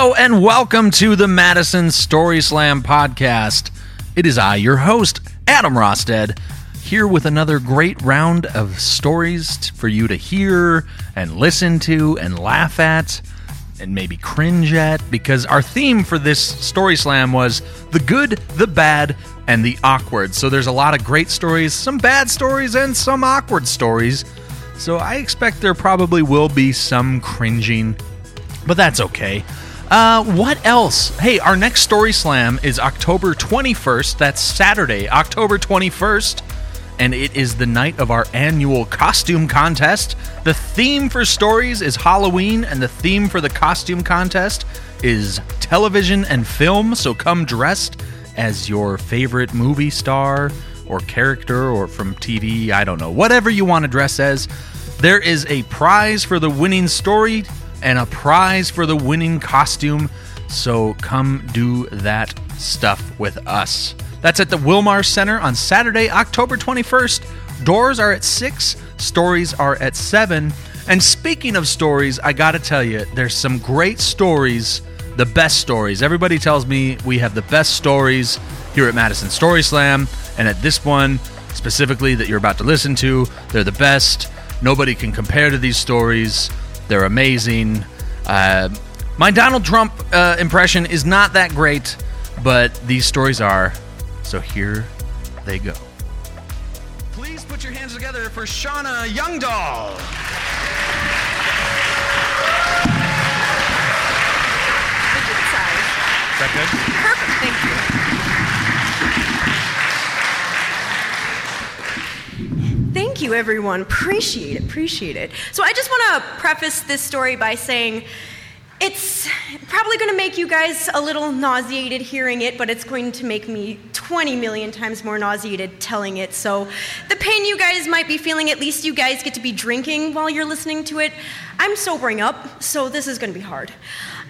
Hello and welcome to the Madison Story Slam podcast. It is I, your host, Adam Rosted, here with another great round of stories for you to hear and listen to and laugh at and maybe cringe at because our theme for this Story Slam was the good, the bad, and the awkward. So there's a lot of great stories, some bad stories, and some awkward stories. So I expect there probably will be some cringing but that's okay. Uh, what else? Hey, our next Story Slam is October 21st. That's Saturday, October 21st. And it is the night of our annual costume contest. The theme for stories is Halloween, and the theme for the costume contest is television and film. So come dressed as your favorite movie star or character or from TV. I don't know. Whatever you want to dress as. There is a prize for the winning story and a prize for the winning costume. So come do that stuff with us. That's at the Wil-Mar Center on Saturday, October 21st. Doors are at 6, stories are at 7. And speaking of stories, I got to tell you, there's some great stories, the best stories. Everybody tells me we have the best stories here at Madison Story Slam, and at this one specifically that you're about to listen to, they're the best. Nobody can compare to these stories. They're amazing. Uh, my Donald Trump uh, impression is not that great, but these stories are. So here they go. Please put your hands together for Shauna Youngdahl. Is that good? Perfect, thank you. Everyone. Appreciate it, appreciate it. So, I just want to preface this story by saying it's probably going to make you guys a little nauseated hearing it, but it's going to make me 20 million times more nauseated telling it. So, the pain you guys might be feeling, at least you guys get to be drinking while you're listening to it. I'm sobering up, so this is going to be hard.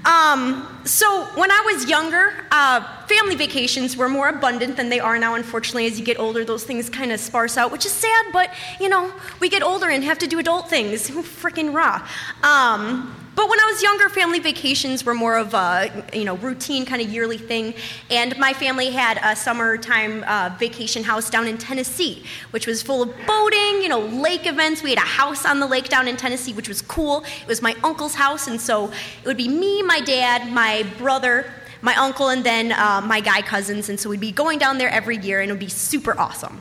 Um, so, when I was younger, uh, family vacations were more abundant than they are now. Unfortunately, as you get older, those things kind of sparse out, which is sad, but you know, we get older and have to do adult things. Freaking raw. Um, but when I was younger, family vacations were more of a you know routine kind of yearly thing, and my family had a summertime uh, vacation house down in Tennessee, which was full of boating, you know, lake events. We had a house on the lake down in Tennessee, which was cool. It was my uncle's house, and so it would be me, my dad, my brother, my uncle, and then uh, my guy cousins, and so we'd be going down there every year, and it would be super awesome.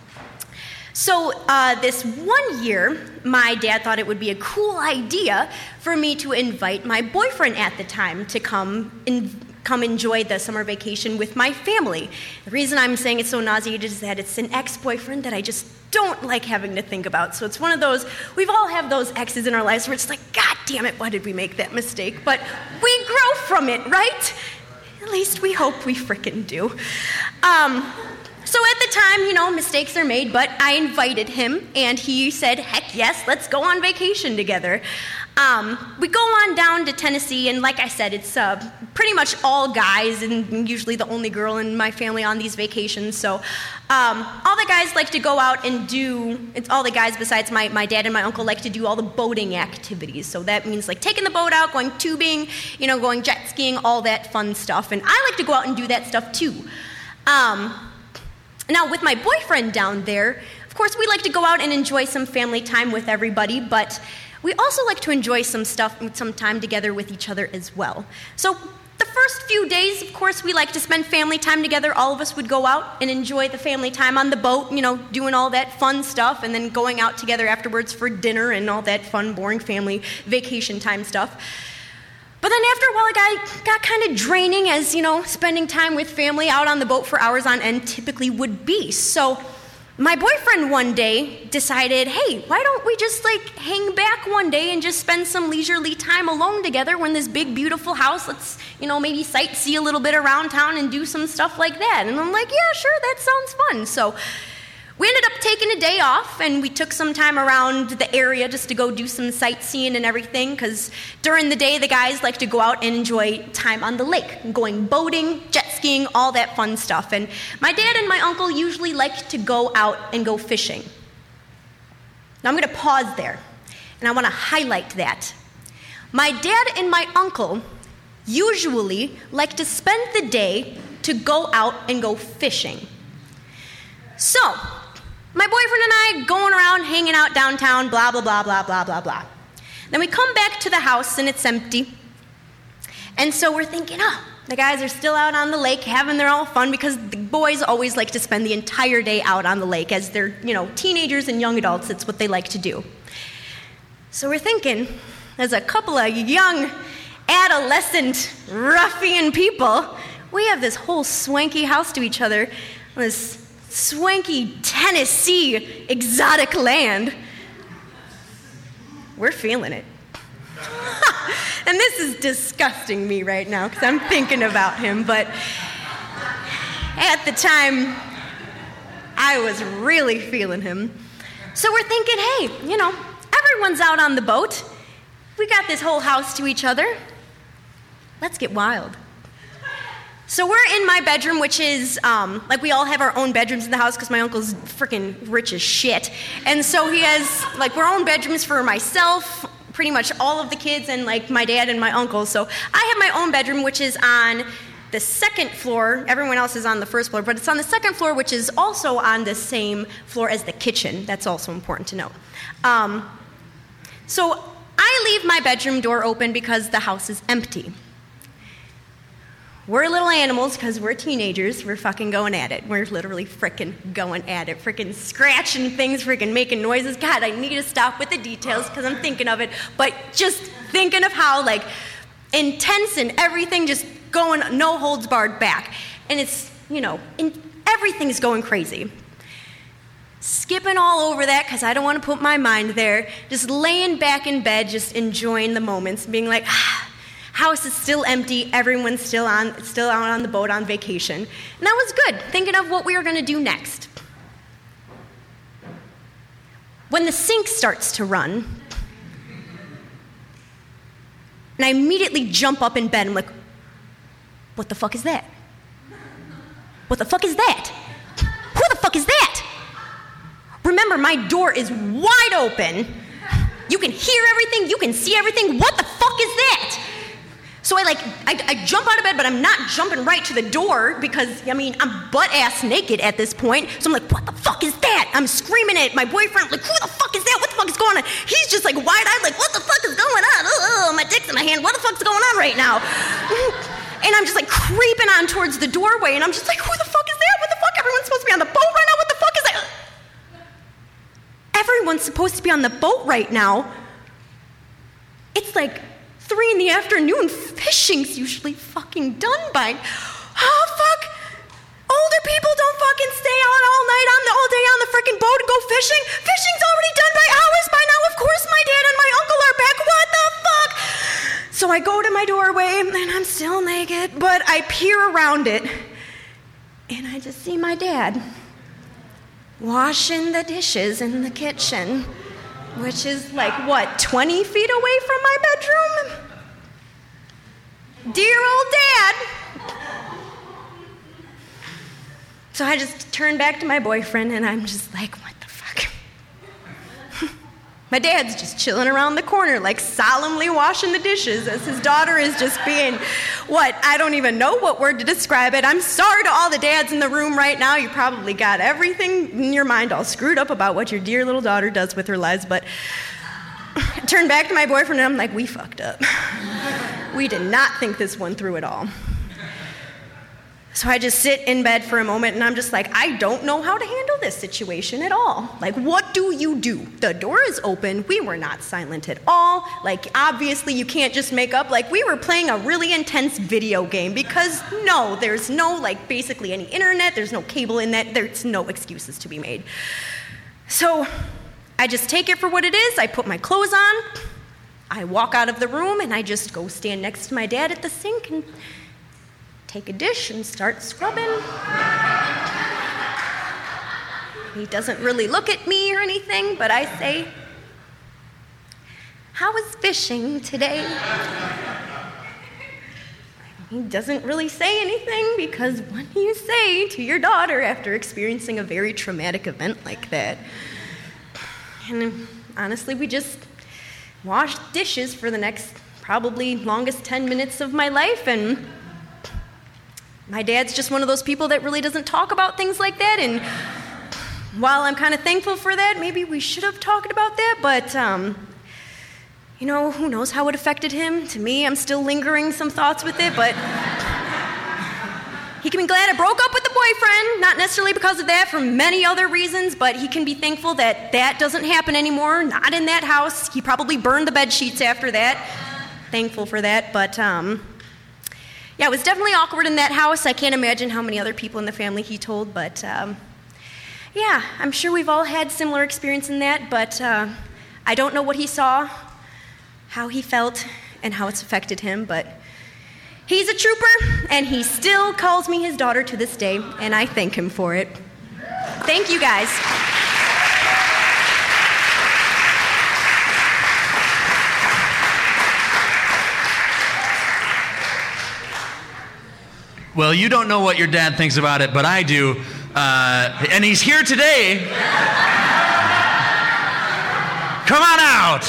So, uh, this one year, my dad thought it would be a cool idea for me to invite my boyfriend at the time to come and come enjoy the summer vacation with my family. The reason I'm saying it's so nauseated is that it's an ex-boyfriend that I just don't like having to think about. So it's one of those we've all have those exes in our lives where it's like, God damn it, why did we make that mistake? But we grow from it, right? At least we hope we frickin' do. Um, so at the time, you know, mistakes are made, but I invited him, and he said, heck yes, let's go on vacation together. Um, we go on down to Tennessee, and like I said, it's uh, pretty much all guys, and usually the only girl in my family on these vacations. So um, all the guys like to go out and do, it's all the guys besides my, my dad and my uncle like to do all the boating activities. So that means like taking the boat out, going tubing, you know, going jet skiing, all that fun stuff. And I like to go out and do that stuff too. Um, now, with my boyfriend down there, of course, we like to go out and enjoy some family time with everybody, but we also like to enjoy some stuff, some time together with each other as well. So, the first few days, of course, we like to spend family time together. All of us would go out and enjoy the family time on the boat, you know, doing all that fun stuff, and then going out together afterwards for dinner and all that fun, boring family vacation time stuff. But then after a while, it got, got kind of draining as, you know, spending time with family out on the boat for hours on end typically would be. So my boyfriend one day decided, hey, why don't we just like hang back one day and just spend some leisurely time alone together when this big, beautiful house, let's, you know, maybe sightsee a little bit around town and do some stuff like that. And I'm like, yeah, sure, that sounds fun. So we ended up taking a day off and we took some time around the area just to go do some sightseeing and everything because during the day the guys like to go out and enjoy time on the lake going boating jet skiing all that fun stuff. And my dad and my uncle usually like to go out and go fishing. Now i'm going to pause there and i want to highlight that. My dad and my uncle usually like to spend the day to go out and go fishing. So, my boyfriend and I going around hanging out downtown, blah, blah, blah, blah, blah, blah, blah. Then we come back to the house and it's empty. And so we're thinking, oh, the guys are still out on the lake having their all fun because the boys always like to spend the entire day out on the lake as they're, you know, teenagers and young adults. It's what they like to do. So we're thinking, as a couple of young, adolescent, ruffian people, we have this whole swanky house to each other, this swanky Tennessee exotic land. We're feeling it. and this is disgusting me right now because I'm thinking about him, but at the time, I was really feeling him. So we're thinking, hey, you know, everyone's out on the boat. We got this whole house to each other. Let's get wild. So we're in my bedroom, which is um, like we all have our own bedrooms in the house because my uncle's freaking rich as shit. And so he has like our own bedrooms for myself, pretty much all of the kids, and like my dad and my uncle. So I have my own bedroom, which is on the second floor. Everyone else is on the first floor, but it's on the second floor, which is also on the same floor as the kitchen. That's also important to know. Um, so I leave my bedroom door open because the house is empty. We're little animals because we're teenagers. We're fucking going at it. We're literally freaking going at it. Freaking scratching things, freaking making noises. God, I need to stop with the details because I'm thinking of it. But just thinking of how, like, intense and everything just going no holds barred back. And it's, you know, in, everything's going crazy. Skipping all over that because I don't want to put my mind there. Just laying back in bed, just enjoying the moments, being like, ah House is still empty. Everyone's still on, still out on the boat on vacation. And that was good, thinking of what we were going to do next. When the sink starts to run, and I immediately jump up in bed I'm like, what the fuck is that? What the fuck is that? Who the fuck is that? Remember, my door is wide open. You can hear everything, you can see everything. What the fuck is that? So I like, I, I, jump out of bed, but I'm not jumping right to the door because, I mean, I'm butt ass naked at this point. So I'm like, what the fuck is that? I'm screaming at my boyfriend, like, who the fuck is that? What the fuck is going on? He's just like wide eyed, like, what the fuck is going on? Oh, my dick's in my hand. What the fuck's going on right now? And I'm just like creeping on towards the doorway, and I'm just like, who the fuck is that? What the fuck? Everyone's supposed to be on the boat right now. What the fuck is that? Everyone's supposed to be on the boat right now. It's like three in the afternoon. Fishing's usually fucking done by. Oh, fuck. Older people don't fucking stay on all night on the all day on the freaking boat and go fishing. Fishing's already done by hours by now. Of course, my dad and my uncle are back. What the fuck? So I go to my doorway and I'm still naked, but I peer around it and I just see my dad washing the dishes in the kitchen which is like what, 20 feet away from my bedroom? Dear old dad. So I just turn back to my boyfriend and I'm just like, what? My dad's just chilling around the corner, like solemnly washing the dishes as his daughter is just being, what, I don't even know what word to describe it. I'm sorry to all the dads in the room right now. You probably got everything in your mind all screwed up about what your dear little daughter does with her lives, but I turn back to my boyfriend and I'm like, we fucked up. we did not think this one through at all. So I just sit in bed for a moment and I'm just like, I don't know how to handle this situation at all. Like, what do you do? The door is open. We were not silent at all. Like, obviously, you can't just make up like we were playing a really intense video game because no, there's no, like, basically any internet, there's no cable in that, there's no excuses to be made. So I just take it for what it is. I put my clothes on, I walk out of the room, and I just go stand next to my dad at the sink and take a dish and start scrubbing. He doesn't really look at me or anything, but I say, How was fishing today? He doesn't really say anything because what do you say to your daughter after experiencing a very traumatic event like that? And honestly, we just washed dishes for the next probably longest 10 minutes of my life, and my dad's just one of those people that really doesn't talk about things like that. And while I'm kind of thankful for that, maybe we should have talked about that, but um, you know, who knows how it affected him? To me, I'm still lingering some thoughts with it, but he can be glad I broke up with the boyfriend, not necessarily because of that, for many other reasons, but he can be thankful that that doesn't happen anymore, not in that house. He probably burned the bed sheets after that. Thankful for that, but um, yeah, it was definitely awkward in that house. I can't imagine how many other people in the family he told, but um, yeah, I'm sure we've all had similar experience in that, but uh, I don't know what he saw, how he felt, and how it's affected him, but He's a trooper, and he still calls me his daughter to this day, and I thank him for it. Thank you, guys. Well, you don't know what your dad thinks about it, but I do. Uh, and he's here today. Come on out.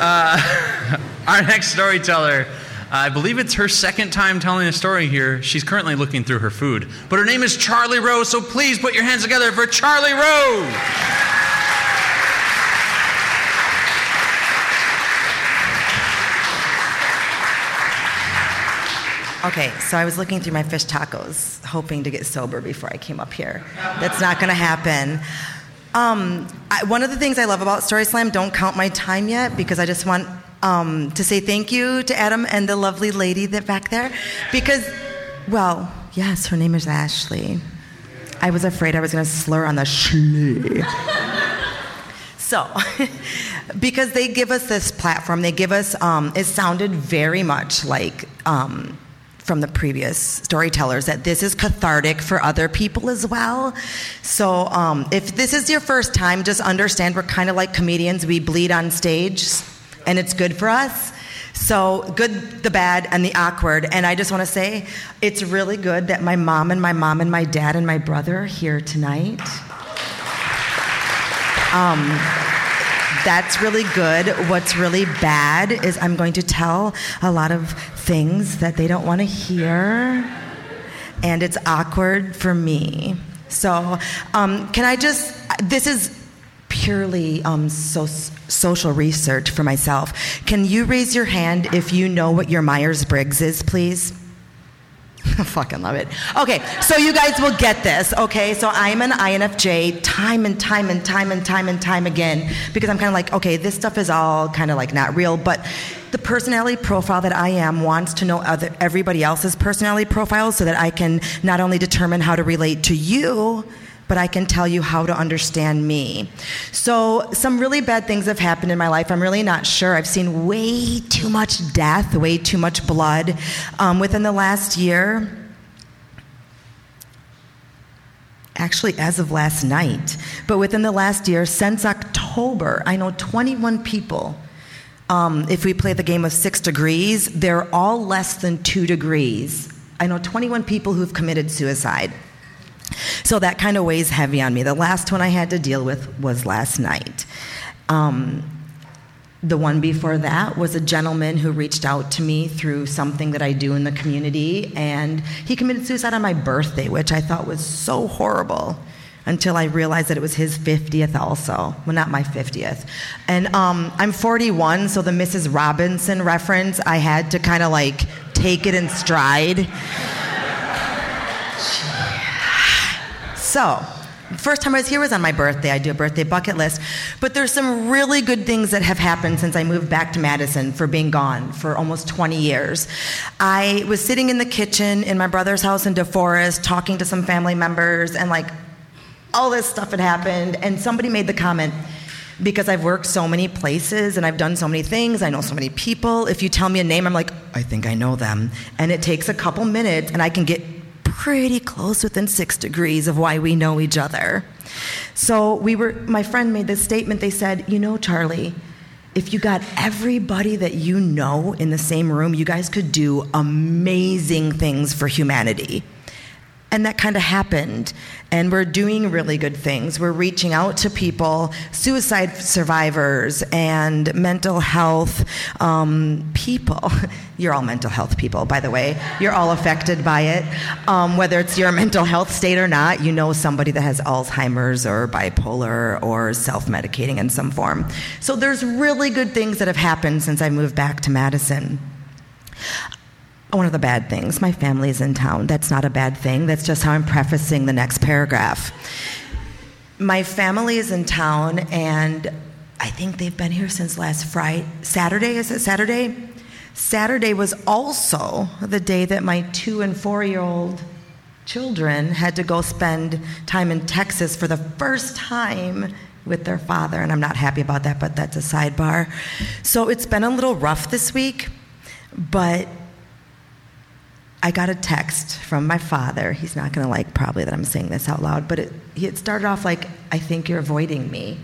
Uh, our next storyteller I believe it's her second time telling a story here. She's currently looking through her food. But her name is Charlie Rose, so please put your hands together for Charlie Rose. Okay, so I was looking through my fish tacos, hoping to get sober before I came up here. That's not going to happen. Um, I, one of the things I love about Story Slam, don't count my time yet because I just want um, to say thank you to Adam and the lovely lady that back there, because, well, yes, her name is Ashley. I was afraid I was going to slur on the shly. so, because they give us this platform, they give us, um, it sounded very much like um, from the previous storytellers that this is cathartic for other people as well. So, um, if this is your first time, just understand we're kind of like comedians, we bleed on stage and it's good for us. So, good, the bad, and the awkward. And I just want to say it's really good that my mom and my mom and my dad and my brother are here tonight. Um, that's really good. What's really bad is I'm going to tell a lot of things that they don't want to hear, and it's awkward for me. So, um, can I just, this is purely um, so, social research for myself. Can you raise your hand if you know what your Myers Briggs is, please? I fucking love it. Okay, so you guys will get this, okay? So I'm an INFJ time and time and time and time and time again because I'm kind of like, okay, this stuff is all kind of like not real, but the personality profile that I am wants to know other, everybody else's personality profile so that I can not only determine how to relate to you, but I can tell you how to understand me. So, some really bad things have happened in my life. I'm really not sure. I've seen way too much death, way too much blood um, within the last year. Actually, as of last night, but within the last year, since October, I know 21 people. Um, if we play the game of six degrees, they're all less than two degrees. I know 21 people who've committed suicide. So that kind of weighs heavy on me. The last one I had to deal with was last night. Um, the one before that was a gentleman who reached out to me through something that I do in the community, and he committed suicide on my birthday, which I thought was so horrible until I realized that it was his 50th also. Well, not my 50th. And um, I'm 41, so the Mrs. Robinson reference, I had to kind of like take it in stride. So, first time I was here was on my birthday. I do a birthday bucket list. But there's some really good things that have happened since I moved back to Madison for being gone for almost 20 years. I was sitting in the kitchen in my brother's house in DeForest talking to some family members, and like all this stuff had happened. And somebody made the comment, because I've worked so many places and I've done so many things, I know so many people. If you tell me a name, I'm like, I think I know them. And it takes a couple minutes and I can get pretty close within six degrees of why we know each other. So we were, my friend made this statement. They said, You know, Charlie, if you got everybody that you know in the same room, you guys could do amazing things for humanity. And that kind of happened. And we're doing really good things. We're reaching out to people, suicide survivors, and mental health um, people. You're all mental health people, by the way. You're all affected by it. Um, whether it's your mental health state or not, you know somebody that has Alzheimer's or bipolar or self medicating in some form. So there's really good things that have happened since I moved back to Madison one of the bad things. My family is in town. That's not a bad thing. That's just how I'm prefacing the next paragraph. My family is in town, and I think they've been here since last Friday. Saturday, is it Saturday? Saturday was also the day that my two and four year old children had to go spend time in Texas for the first time with their father. And I'm not happy about that, but that's a sidebar. So it's been a little rough this week, but I got a text from my father. He's not going to like probably that I'm saying this out loud, but it, it started off like, I think you're avoiding me.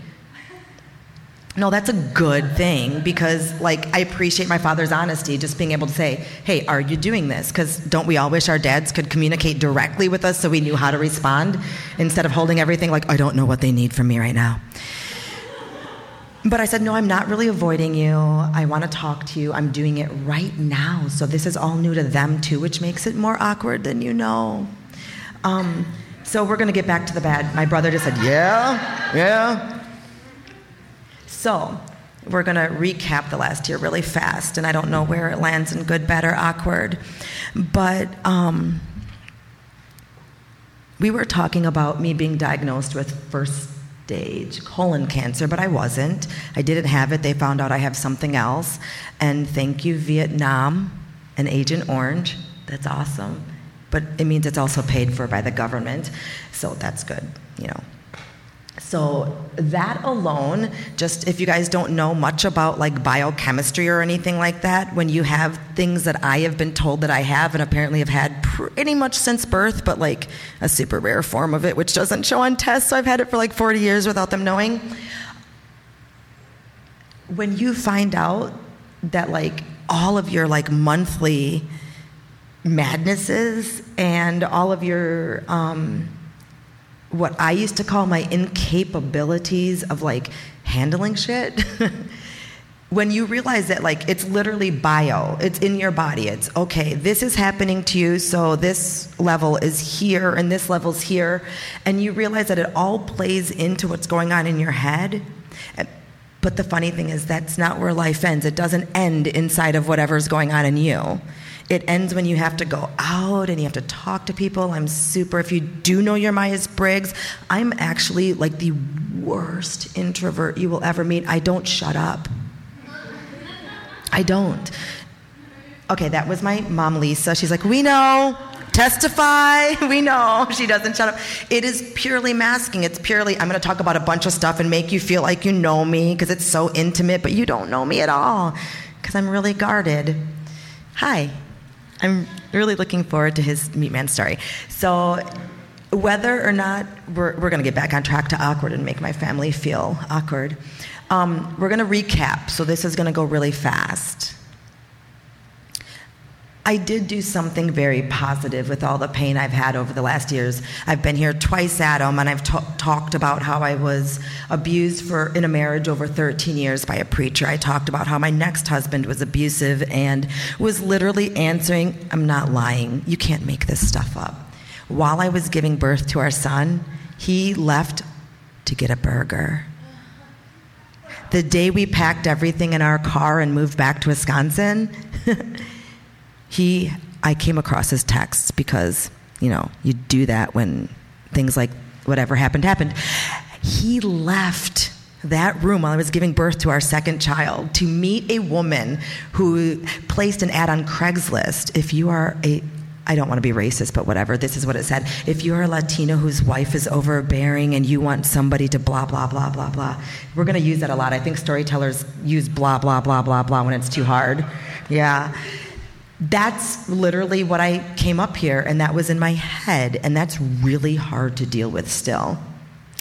No, that's a good thing because, like, I appreciate my father's honesty, just being able to say, hey, are you doing this? Because don't we all wish our dads could communicate directly with us so we knew how to respond instead of holding everything like, I don't know what they need from me right now. But I said, No, I'm not really avoiding you. I want to talk to you. I'm doing it right now. So this is all new to them, too, which makes it more awkward than you know. Um, so we're going to get back to the bad. My brother just said, Yeah, yeah. So we're going to recap the last year really fast, and I don't know where it lands in good, bad, or awkward. But um, we were talking about me being diagnosed with first stage colon cancer, but I wasn't. I didn't have it. They found out I have something else. And thank you, Vietnam and Agent Orange. That's awesome. But it means it's also paid for by the government. So that's good, you know. So that alone, just if you guys don't know much about like biochemistry or anything like that, when you have things that I have been told that I have and apparently have had pretty much since birth, but like a super rare form of it, which doesn't show on tests, so I've had it for like 40 years without them knowing. When you find out that like all of your like monthly madnesses and all of your um, what I used to call my incapabilities of like handling shit. when you realize that like it's literally bio it's in your body it's okay this is happening to you so this level is here and this level's here and you realize that it all plays into what's going on in your head but the funny thing is that's not where life ends it doesn't end inside of whatever's going on in you it ends when you have to go out and you have to talk to people. I'm super, if you do know your Myers Briggs, I'm actually like the worst introvert you will ever meet. I don't shut up. I don't. Okay, that was my mom, Lisa. She's like, We know, testify, we know. She doesn't shut up. It is purely masking. It's purely, I'm going to talk about a bunch of stuff and make you feel like you know me because it's so intimate, but you don't know me at all because I'm really guarded. Hi. I'm really looking forward to his Meat Man story. So, whether or not we're, we're going to get back on track to awkward and make my family feel awkward, um, we're going to recap. So, this is going to go really fast. I did do something very positive with all the pain I've had over the last years. I've been here twice, Adam, and I've t- talked about how I was abused for in a marriage over 13 years by a preacher. I talked about how my next husband was abusive and was literally answering, I'm not lying. You can't make this stuff up. While I was giving birth to our son, he left to get a burger. The day we packed everything in our car and moved back to Wisconsin, he I came across his texts because, you know, you do that when things like whatever happened happened. He left that room while I was giving birth to our second child to meet a woman who placed an ad on Craigslist. If you are a I don't want to be racist, but whatever. This is what it said. If you're a Latino whose wife is overbearing and you want somebody to blah, blah, blah, blah, blah, we're going to use that a lot. I think storytellers use blah, blah, blah, blah, blah when it's too hard. Yeah that's literally what I came up here, and that was in my head, and that's really hard to deal with still.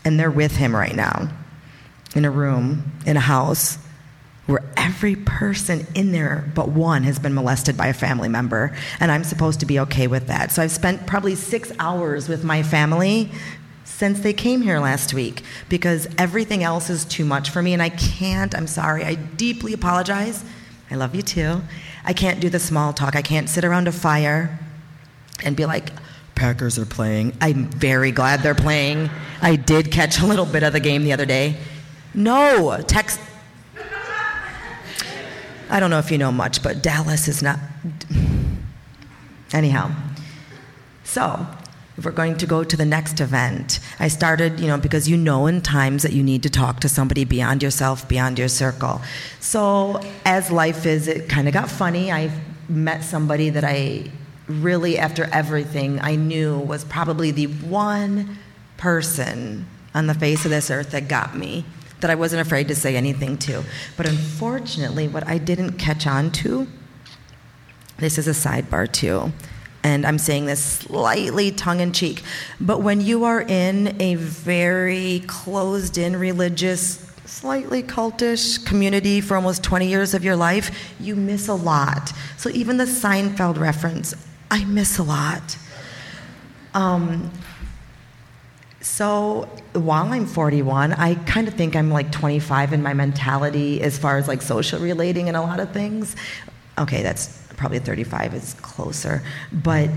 And they're with him right now in a room, in a house, where every person in there but one has been molested by a family member, and I'm supposed to be okay with that. So I've spent probably six hours with my family since they came here last week because everything else is too much for me, and I can't. I'm sorry. I deeply apologize. I love you too. I can't do the small talk. I can't sit around a fire and be like, Packers are playing. I'm very glad they're playing. I did catch a little bit of the game the other day. No, text. I don't know if you know much, but Dallas is not. Anyhow, so if we're going to go to the next event, I started, you know, because you know in times that you need to talk to somebody beyond yourself, beyond your circle. So as life is, it kind of got funny. I met somebody that I really, after everything, I knew was probably the one person on the face of this earth that got me, that I wasn't afraid to say anything to. But unfortunately, what I didn't catch on to, this is a sidebar too, and I'm saying this slightly tongue in cheek, but when you are in a very closed in religious, slightly cultish community for almost 20 years of your life, you miss a lot. So even the Seinfeld reference, I miss a lot. Um, so while I'm 41, I kind of think I'm like 25 in my mentality as far as like social relating and a lot of things. Okay, that's probably 35 is closer. But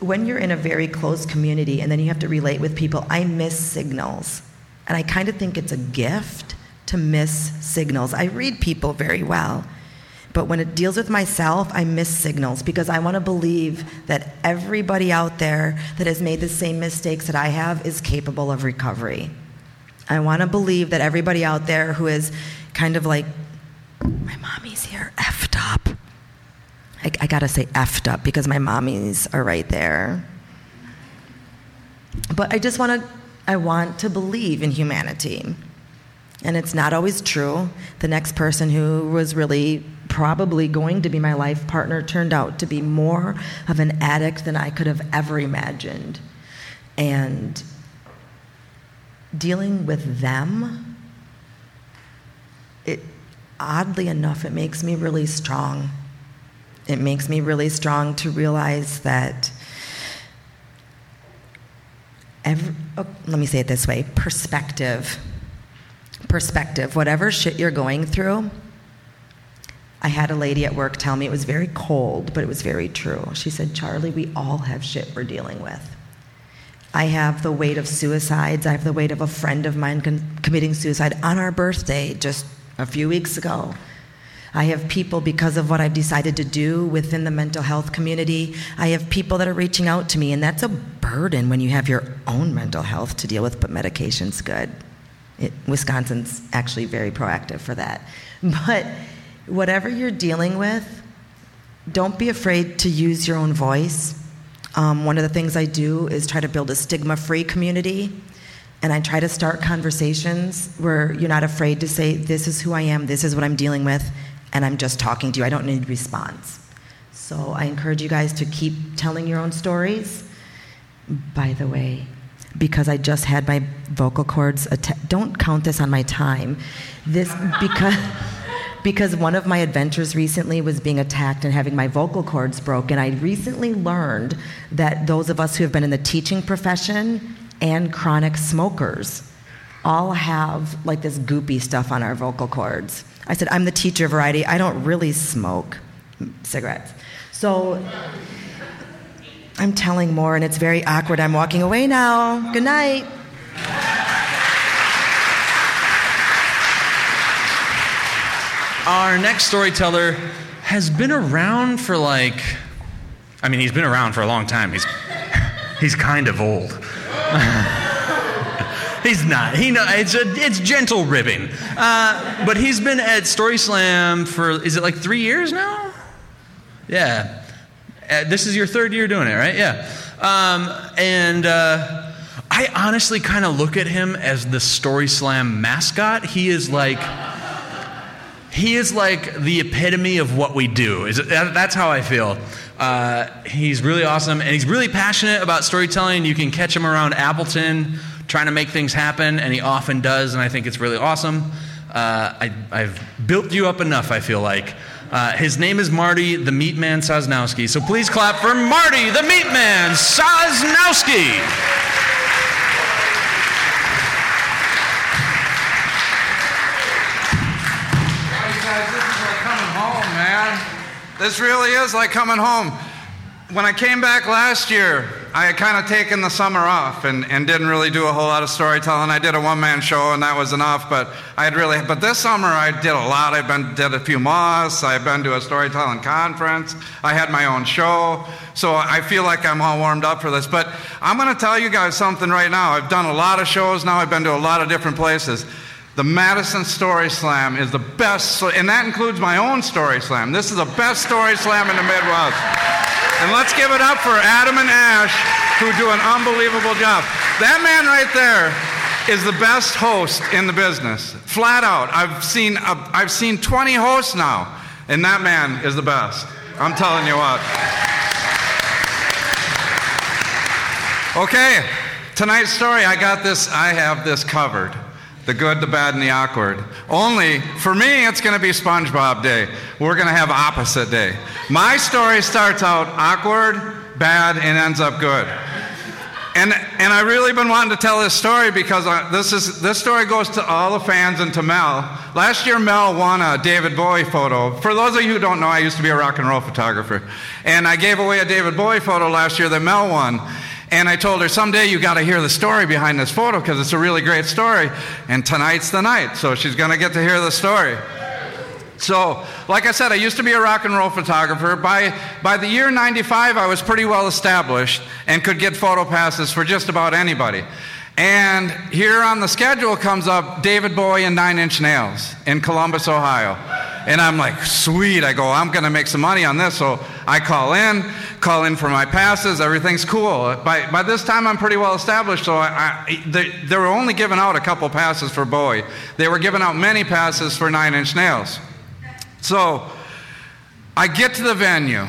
when you're in a very close community and then you have to relate with people, I miss signals. And I kind of think it's a gift to miss signals. I read people very well. But when it deals with myself, I miss signals because I want to believe that everybody out there that has made the same mistakes that I have is capable of recovery. I want to believe that everybody out there who is kind of like, my mommy's here, effed up. I, I got to say effed up because my mommies are right there. But I just want to, I want to believe in humanity. And it's not always true. The next person who was really probably going to be my life partner turned out to be more of an addict than I could have ever imagined. And dealing with them, it oddly enough, it makes me really strong. It makes me really strong to realize that every, oh, let me say it this way perspective. Perspective. Whatever shit you're going through, I had a lady at work tell me it was very cold, but it was very true. She said, Charlie, we all have shit we're dealing with. I have the weight of suicides. I have the weight of a friend of mine con- committing suicide on our birthday just a few weeks ago. I have people, because of what I've decided to do within the mental health community, I have people that are reaching out to me, and that's a burden when you have your own mental health to deal with, but medication's good. It, Wisconsin's actually very proactive for that. But whatever you're dealing with, don't be afraid to use your own voice. Um, one of the things I do is try to build a stigma free community. And I try to start conversations where you're not afraid to say, This is who I am, this is what I'm dealing with, and I'm just talking to you. I don't need response. So I encourage you guys to keep telling your own stories. By the way, because I just had my vocal cords, don't count this on my time. This, because because one of my adventures recently was being attacked and having my vocal cords broken. I recently learned that those of us who have been in the teaching profession and chronic smokers all have like this goopy stuff on our vocal cords. I said, I'm the teacher variety. I don't really smoke cigarettes. So I'm telling more, and it's very awkward. I'm walking away now. Good night. Our next storyteller has been around for like, I mean, he's been around for a long time. He's, he's kind of old. he's not. He know it's a, it's gentle ribbing. Uh, but he's been at Story Slam for is it like three years now? Yeah. Uh, this is your third year doing it, right? Yeah. Um, and uh, I honestly kind of look at him as the Story Slam mascot. He is like he is like the epitome of what we do. That's how I feel. Uh, he's really awesome, and he's really passionate about storytelling. You can catch him around Appleton trying to make things happen, and he often does, and I think it's really awesome. Uh, I, I've built you up enough, I feel like. Uh, his name is Marty the Meat Man Sosnowski. So please clap for Marty the Meat Man Sosnowski. This really is like coming home. When I came back last year, I had kind of taken the summer off and, and didn't really do a whole lot of storytelling. I did a one man show and that was enough, but I had really, but this summer I did a lot. I've been, did a few moths, I've been to a storytelling conference, I had my own show, so I feel like I'm all warmed up for this. But I'm going to tell you guys something right now. I've done a lot of shows now, I've been to a lot of different places. The Madison Story Slam is the best, and that includes my own Story Slam. This is the best Story Slam in the Midwest. And let's give it up for Adam and Ash, who do an unbelievable job. That man right there is the best host in the business, flat out. I've seen, uh, I've seen 20 hosts now, and that man is the best. I'm telling you what. Okay, tonight's story, I got this, I have this covered the good, the bad, and the awkward. Only for me, it's going to be SpongeBob Day. We're going to have opposite day. My story starts out awkward, bad, and ends up good. And, and I've really been wanting to tell this story because I, this, is, this story goes to all the fans and to Mel. Last year, Mel won a David Bowie photo. For those of you who don't know, I used to be a rock and roll photographer. And I gave away a David Bowie photo last year that Mel won. And I told her, someday you got to hear the story behind this photo because it's a really great story. And tonight's the night, so she's going to get to hear the story. So, like I said, I used to be a rock and roll photographer. By, by the year 95, I was pretty well established and could get photo passes for just about anybody. And here on the schedule comes up David Bowie and Nine Inch Nails in Columbus, Ohio. And I'm like, sweet. I go, I'm going to make some money on this. So I call in, call in for my passes. Everything's cool. By, by this time, I'm pretty well established. So I, I, they, they were only giving out a couple passes for Bowie. They were giving out many passes for Nine Inch Nails. So I get to the venue,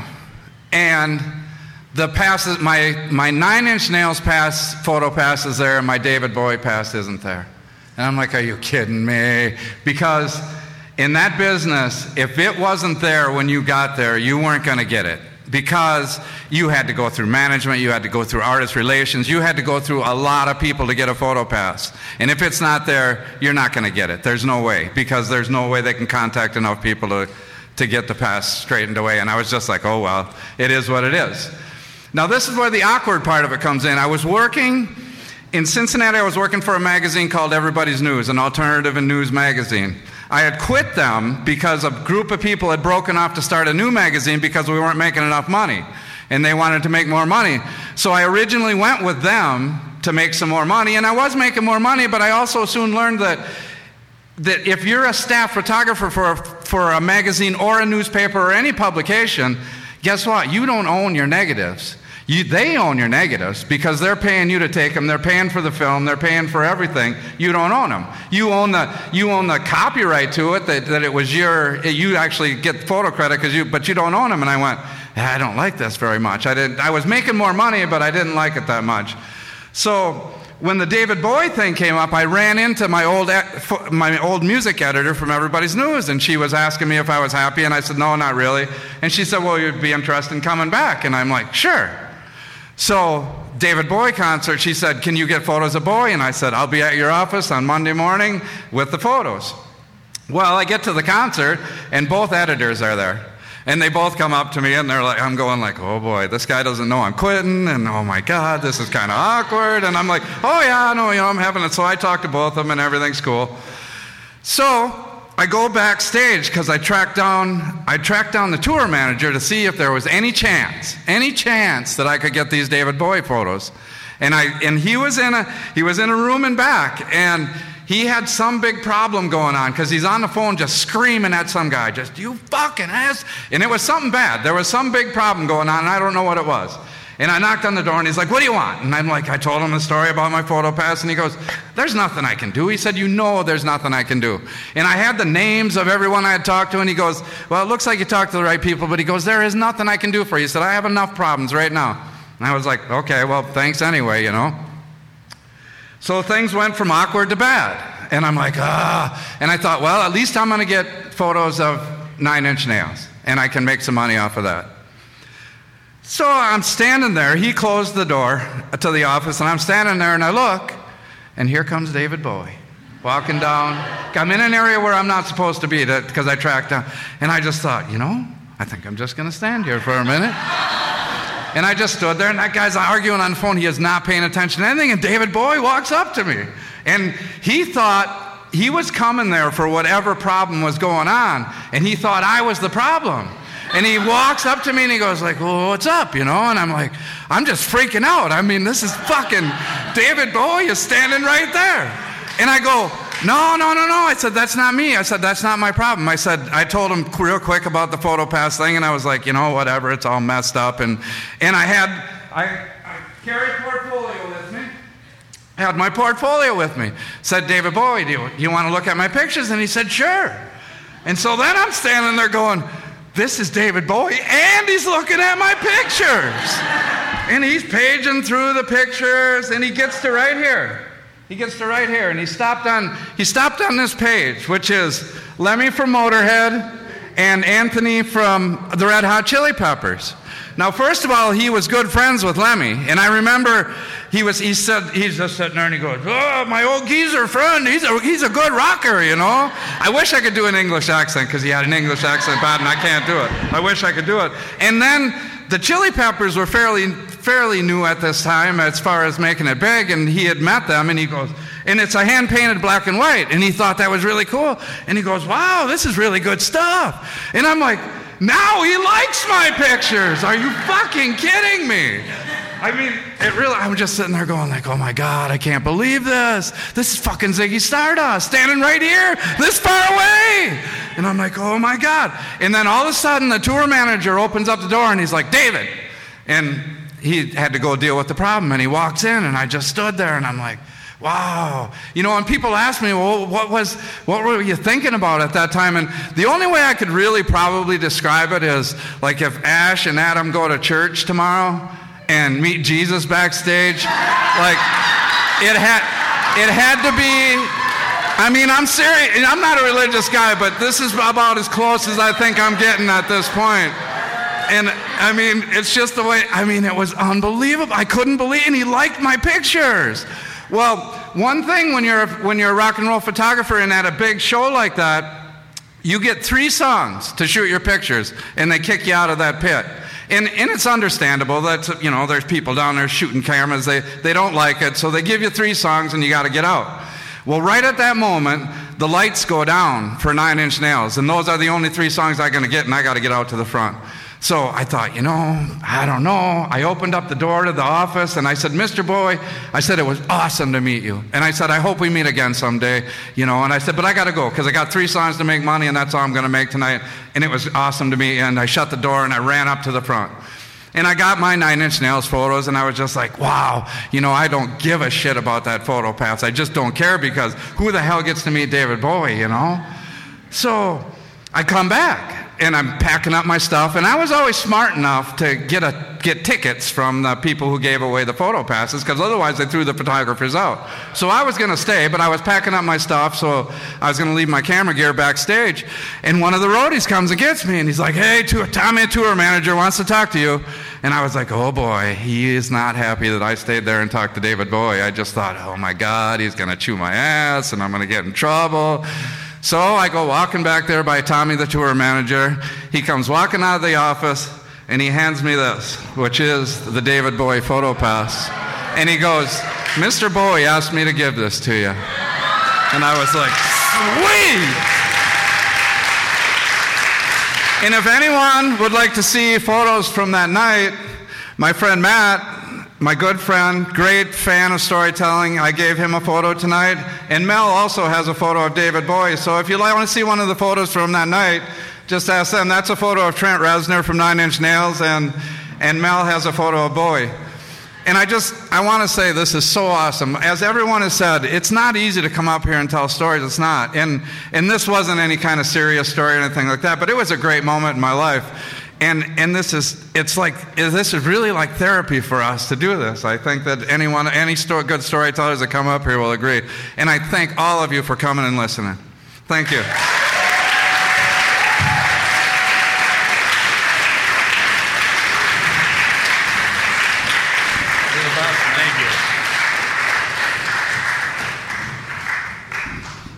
and the passes, my, my Nine Inch Nails pass, photo pass is there, and my David Bowie pass isn't there. And I'm like, are you kidding me? Because in that business, if it wasn't there when you got there, you weren't going to get it because you had to go through management, you had to go through artist relations, you had to go through a lot of people to get a photo pass. And if it's not there, you're not going to get it. There's no way because there's no way they can contact enough people to, to get the pass straightened away. And I was just like, oh, well, it is what it is. Now, this is where the awkward part of it comes in. I was working in Cincinnati, I was working for a magazine called Everybody's News, an alternative and news magazine. I had quit them because a group of people had broken off to start a new magazine because we weren't making enough money. And they wanted to make more money. So I originally went with them to make some more money. And I was making more money, but I also soon learned that, that if you're a staff photographer for a, for a magazine or a newspaper or any publication, guess what? You don't own your negatives. You, they own your negatives because they're paying you to take them. They're paying for the film. They're paying for everything. You don't own them. You own the, you own the copyright to it that, that it was your, you actually get photo credit because you, but you don't own them. And I went, I don't like this very much. I, didn't, I was making more money, but I didn't like it that much. So when the David Bowie thing came up, I ran into my old, my old music editor from Everybody's News, and she was asking me if I was happy, and I said, no, not really. And she said, well, you'd be interested in coming back. And I'm like, sure. So, David Bowie concert, she said, Can you get photos of Bowie? And I said, I'll be at your office on Monday morning with the photos. Well, I get to the concert, and both editors are there. And they both come up to me, and they're like, I'm going like, oh boy, this guy doesn't know I'm quitting, and oh my God, this is kind of awkward. And I'm like, oh yeah, no, you know, I'm having it. So I talk to both of them, and everything's cool. So I go backstage because I tracked down I tracked down the tour manager to see if there was any chance, any chance that I could get these David Bowie photos. And I and he was in a he was in a room in back and he had some big problem going on because he's on the phone just screaming at some guy, just you fucking ass. And it was something bad. There was some big problem going on, and I don't know what it was. And I knocked on the door and he's like, What do you want? And I'm like, I told him the story about my photo pass. And he goes, There's nothing I can do. He said, You know, there's nothing I can do. And I had the names of everyone I had talked to. And he goes, Well, it looks like you talked to the right people. But he goes, There is nothing I can do for you. He said, I have enough problems right now. And I was like, Okay, well, thanks anyway, you know. So things went from awkward to bad. And I'm like, ah. And I thought, well, at least I'm going to get photos of nine inch nails, and I can make some money off of that. So I'm standing there. He closed the door to the office, and I'm standing there, and I look, and here comes David Bowie walking down. I'm in an area where I'm not supposed to be because I tracked down. And I just thought, you know, I think I'm just going to stand here for a minute. And I just stood there, and that guy's arguing on the phone. He is not paying attention to anything. And David Bowie walks up to me. And he thought he was coming there for whatever problem was going on. And he thought I was the problem. And he walks up to me and he goes like, well, what's up, you know? And I'm like, I'm just freaking out. I mean, this is fucking David Bowie is standing right there. And I go, no, no, no, no. I said, that's not me. I said, that's not my problem. I said, I told him real quick about the PhotoPass thing, and I was like, you know, whatever, it's all messed up. And, and I had, I, I carried portfolio with me. Had my portfolio with me. Said, David Bowie, do you, you want to look at my pictures? And he said, sure. And so then I'm standing there going, this is David Bowie, and he's looking at my pictures. and he's paging through the pictures, and he gets to right here. He gets to right here, and he stopped on he stopped on this page, which is Lemmy from Motorhead and Anthony from the Red Hot Chili Peppers. Now, first of all, he was good friends with Lemmy, and I remember he was he said he's just sitting there and he goes, "Oh, my old geezer friend, he's a he's a good rocker, you know." I wish I could do an English accent because he had an English accent bad, and I can't do it. I wish I could do it. And then the Chili Peppers were fairly fairly new at this time as far as making it big, and he had met them, and he goes, and it's a hand painted black and white, and he thought that was really cool, and he goes, wow, this is really good stuff, and I'm like, now he likes my pictures. Are you fucking kidding me? I mean, it really, I'm just sitting there going like, oh my God, I can't believe this. This is fucking Ziggy Stardust standing right here, this far away. And I'm like, oh my God. And then all of a sudden, the tour manager opens up the door and he's like, David. And he had to go deal with the problem. And he walks in, and I just stood there, and I'm like, wow. You know, and people ask me, well, what was, what were you thinking about at that time? And the only way I could really probably describe it is like if Ash and Adam go to church tomorrow and meet Jesus backstage, like it had, it had to be. I mean, I'm serious. I'm not a religious guy, but this is about as close as I think I'm getting at this point. And I mean, it's just the way, I mean, it was unbelievable. I couldn't believe, and he liked my pictures. Well, one thing when you're, when you're a rock and roll photographer and at a big show like that, you get three songs to shoot your pictures, and they kick you out of that pit. And, and it's understandable that, you know, there's people down there shooting cameras. They, they don't like it, so they give you three songs and you got to get out. Well, right at that moment, the lights go down for Nine Inch Nails, and those are the only three songs I'm going to get, and I got to get out to the front. So I thought, you know, I don't know. I opened up the door to the office and I said, Mr. Bowie, I said, it was awesome to meet you. And I said, I hope we meet again someday, you know. And I said, but I got to go because I got three songs to make money and that's all I'm going to make tonight. And it was awesome to meet you. And I shut the door and I ran up to the front. And I got my nine inch nails photos, and I was just like, wow, you know, I don't give a shit about that PhotoPass. I just don't care because who the hell gets to meet David Bowie, you know? So I come back and I'm packing up my stuff. And I was always smart enough to get, a, get tickets from the people who gave away the photo passes because otherwise they threw the photographers out. So I was going to stay, but I was packing up my stuff, so I was going to leave my camera gear backstage. And one of the roadies comes and gets me, and he's like, "Hey, tour, Tommy, tour manager wants to talk to you." And I was like, "Oh boy, he is not happy that I stayed there and talked to David Bowie." I just thought, "Oh my God, he's going to chew my ass, and I'm going to get in trouble." So I go walking back there by Tommy, the tour manager. He comes walking out of the office and he hands me this, which is the David Bowie PhotoPass. And he goes, Mr. Bowie asked me to give this to you. And I was like, sweet! And if anyone would like to see photos from that night, my friend Matt my good friend, great fan of storytelling. I gave him a photo tonight. And Mel also has a photo of David Bowie. So if you want to see one of the photos from that night, just ask them. That's a photo of Trent Reznor from Nine Inch Nails, and, and Mel has a photo of Bowie. And I just, I want to say this is so awesome. As everyone has said, it's not easy to come up here and tell stories. It's not. And, and this wasn't any kind of serious story or anything like that, but it was a great moment in my life. And, and this is, it's like, this is really like therapy for us to do this. I think that anyone, any good storytellers that come up here will agree. And I thank all of you for coming and listening. Thank you.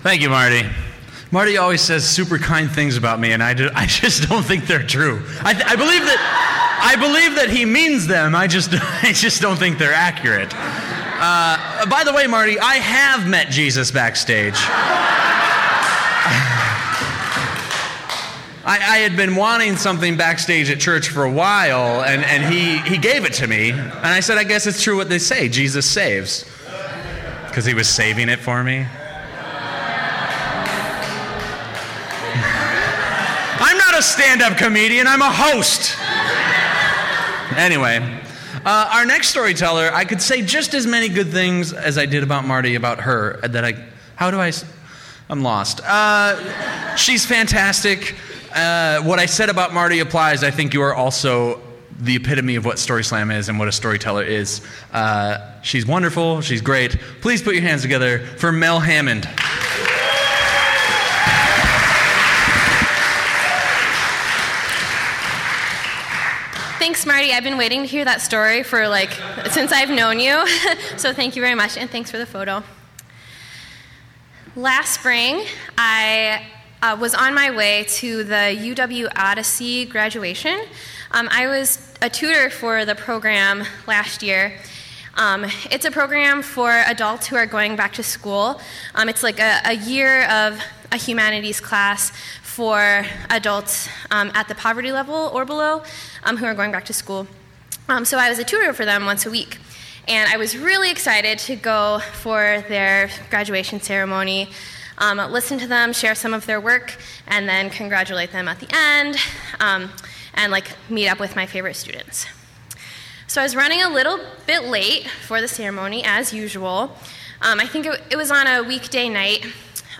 Thank you, Marty. Marty always says super kind things about me, and I, do, I just don't think they're true. I, I, believe that I believe that he means them. I just I just don't think they're accurate. Uh, by the way, Marty, I have met Jesus backstage. I, I, had been wanting something backstage at church for a while, and, and he, he gave it to me. And I said, I guess it's true what they say Jesus saves. Because he was saving it for me. A stand up comedian, I'm a host. Anyway, uh, our next storyteller, I could say just as many good things as I did about Marty about her. That I, how do I, I'm lost. Uh, she's fantastic. Uh, what I said about Marty applies. I think you are also the epitome of what Story Slam is and what a storyteller is. Uh, she's wonderful. She's great. Please put your hands together for Mel Hammond. Thanks, Marty. I've been waiting to hear that story for like since I've known you. so thank you very much, and thanks for the photo. Last spring, I uh, was on my way to the UW Odyssey graduation. Um, I was a tutor for the program last year. Um, it's a program for adults who are going back to school. Um, it's like a, a, year of a humanities class for adults um, at the poverty level or below um, who are going back to school. Um, so I was a tutor for them once a week. And I was really excited to go for their graduation ceremony um, listen to them, share some of their work, and then congratulate them at the end, um, and like meet up with my favorite students. So I was running a little bit late for the ceremony, as usual. Um, I think it, it, was on a weekday night.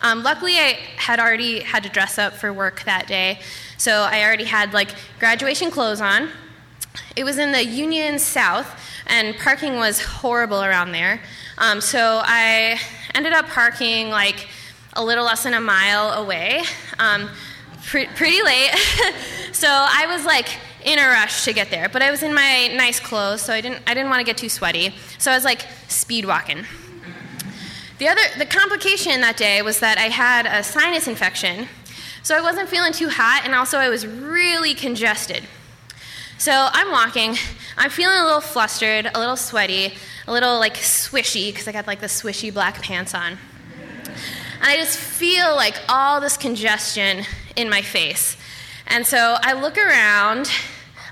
Um, luckily, I had already had to dress up for work that day, so I already had like graduation clothes on. It was in the Union South, and parking was horrible around there. Um, so I ended up parking like a little less than a mile away, um, pre- pretty late. so I was like in a rush to get there, but I was in my nice clothes, so I didn't, I didn't want to get too sweaty. So I was like speed walking. The other, the complication that day was that I had a sinus infection, so I wasn't feeling too hot, and also I was really congested. So I'm walking, I'm feeling a little flustered, a little sweaty, a little like swishy, because I got like the swishy black pants on. And I just feel like all this congestion in my face. And so I look around.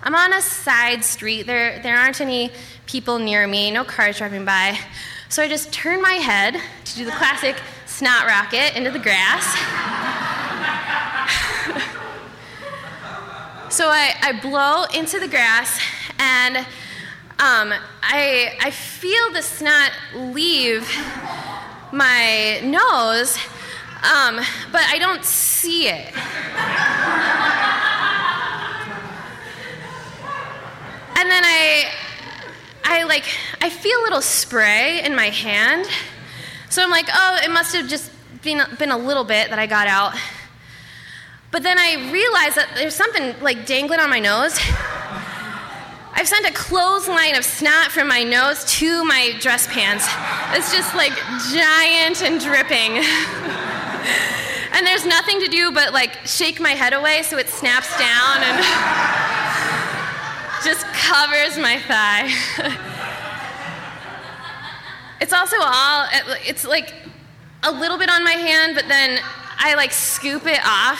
I'm on a side street. There, there aren't any people near me, no cars driving by. So I just turn my head to do the classic snot rocket into the grass. so I, I blow into the grass, and um, I, I feel the snot leave my nose, um, but I don't see it. and then I, I like, I feel a little spray in my hand. So I'm like, oh, it must have just been, been a little bit that I got out. But then I realize that there's something like dangling on my nose. I've sent a clothesline of snot from my nose to my dress pants. It's just like giant and dripping. and there's nothing to do but like shake my head away so it snaps down and just covers my thigh. it's also all, it's like a little bit on my hand, but then I like scoop it off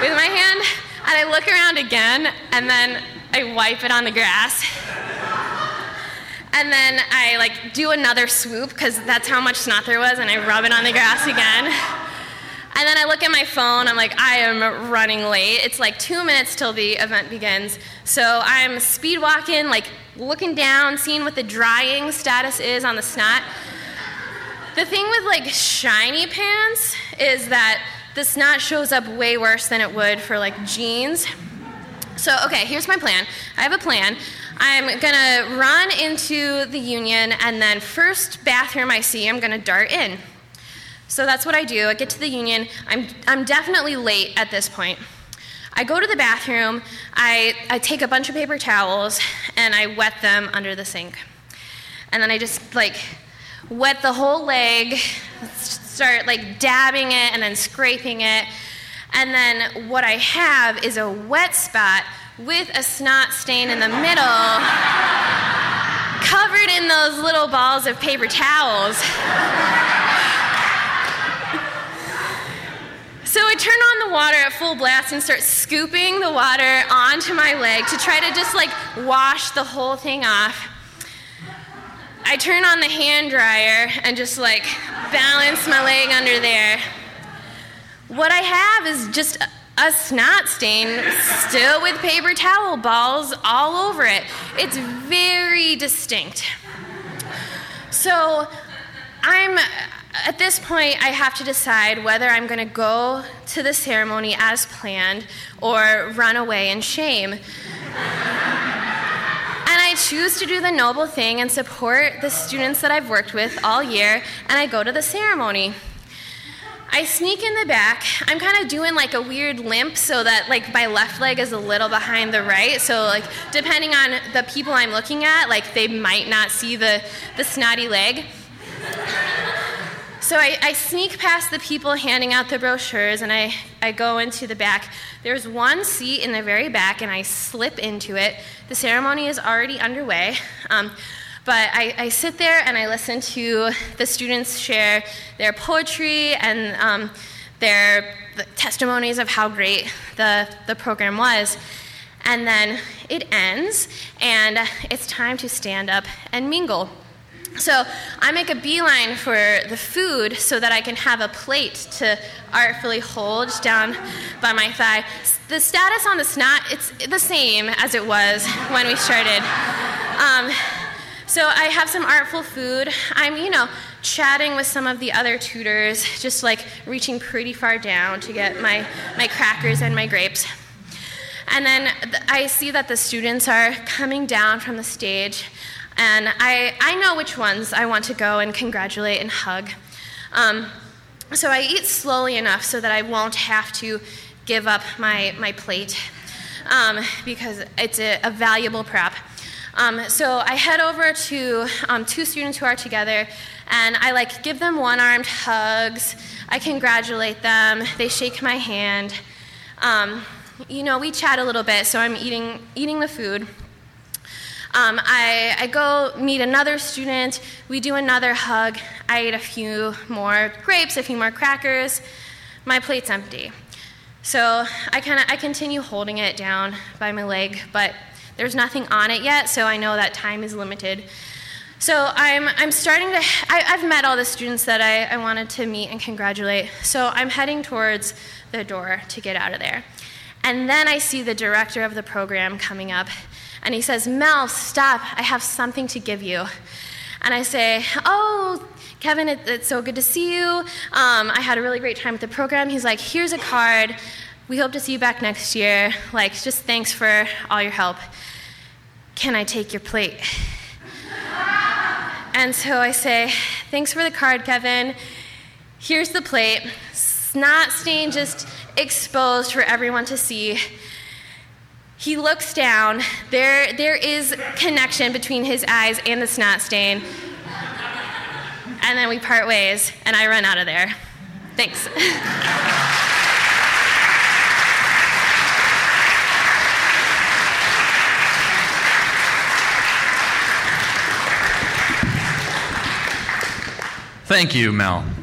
with my hand and I look around again and then I wipe it on the grass. And then I like do another swoop because that's how much snot there was, and I rub it on the grass again. And then I look at my phone, I'm like, I am running late. It's like two minutes till the event begins. So I'm speed walking, like looking down, seeing what the drying status is on the snot. The thing with like shiny pants is that the snot shows up way worse than it would for like jeans. So, okay, here's my plan. I have a plan. I'm gonna run into the union, and then first bathroom I see, I'm gonna dart in. So that's what I do. I get to the union. I'm, I'm definitely late at this point. I go to the bathroom, I, I take a bunch of paper towels, and I wet them under the sink. And then I just like wet the whole leg, start like dabbing it and then scraping it. And then what I have is a wet spot with a snot stain in the middle, covered in those little balls of paper towels. So I turn on the water at full blast and start scooping the water onto my leg to try to just like wash the whole thing off. I turn on the hand dryer and just like balance my leg under there. What I have is just a, snot stain still with paper towel balls all over it. It's very distinct. So I'm at this point, I have to decide whether I'm going to go to the ceremony as planned or run away in shame. and I choose to do the noble thing and support the students that I've worked with all year, and I go to the ceremony. I sneak in the back. I'm kind of doing like a weird limp so that like my left leg is a little behind the right. So like depending on the people I'm looking at, like they might not see the the snotty leg. So I, I, sneak past the people handing out the brochures and I, I go into the back. There's one seat in the very back and I slip into it. The ceremony is already underway. Um, but I, I, sit there and I listen to the students share their poetry and um, their the testimonies of how great the, the program was. And then it ends, and it's time to stand up and mingle. So I make a beeline for the food so that I can have a plate to artfully hold down by my thigh. The status on the snot, it's the same as it was when we started. Um, so I have some artful food. I'm, you know, chatting with some of the other tutors, just like reaching pretty far down to get my, my crackers and my grapes. And then I see that the students are coming down from the stage. And I, I know which ones I want to go and congratulate and hug. Um, so I eat slowly enough so that I won't have to give up my, my plate um, because it's a, a valuable prep. Um, so I head over to um, two students who are together, and I like give them one-armed hugs. I congratulate them. They shake my hand. Um, you know, we chat a little bit. So I'm eating eating the food. Um, I, I go meet another student. We do another hug. I eat a few more grapes, a few more crackers. My plate's empty. So I kind of I continue holding it down by my leg, but there's nothing on it yet, so I know that time is limited. So I'm, I'm starting to, I, have met all the students that I, I wanted to meet and congratulate. So I'm heading towards the door to get out of there. And then I see the director of the program coming up, and he says, Mel, stop. I have something to give you. And I say, Oh, Kevin, it, it's so good to see you. Um, I had a really great time with the program. He's like, Here's a card. We hope to see you back next year. Like, just thanks for all your help. Can I take your plate? and so I say, Thanks for the card, Kevin. Here's the plate. Snot stain just exposed for everyone to see. He looks down. There, there is connection between his eyes and the snot stain. And then we part ways, and I run out of there. Thanks. Thank you, Mel.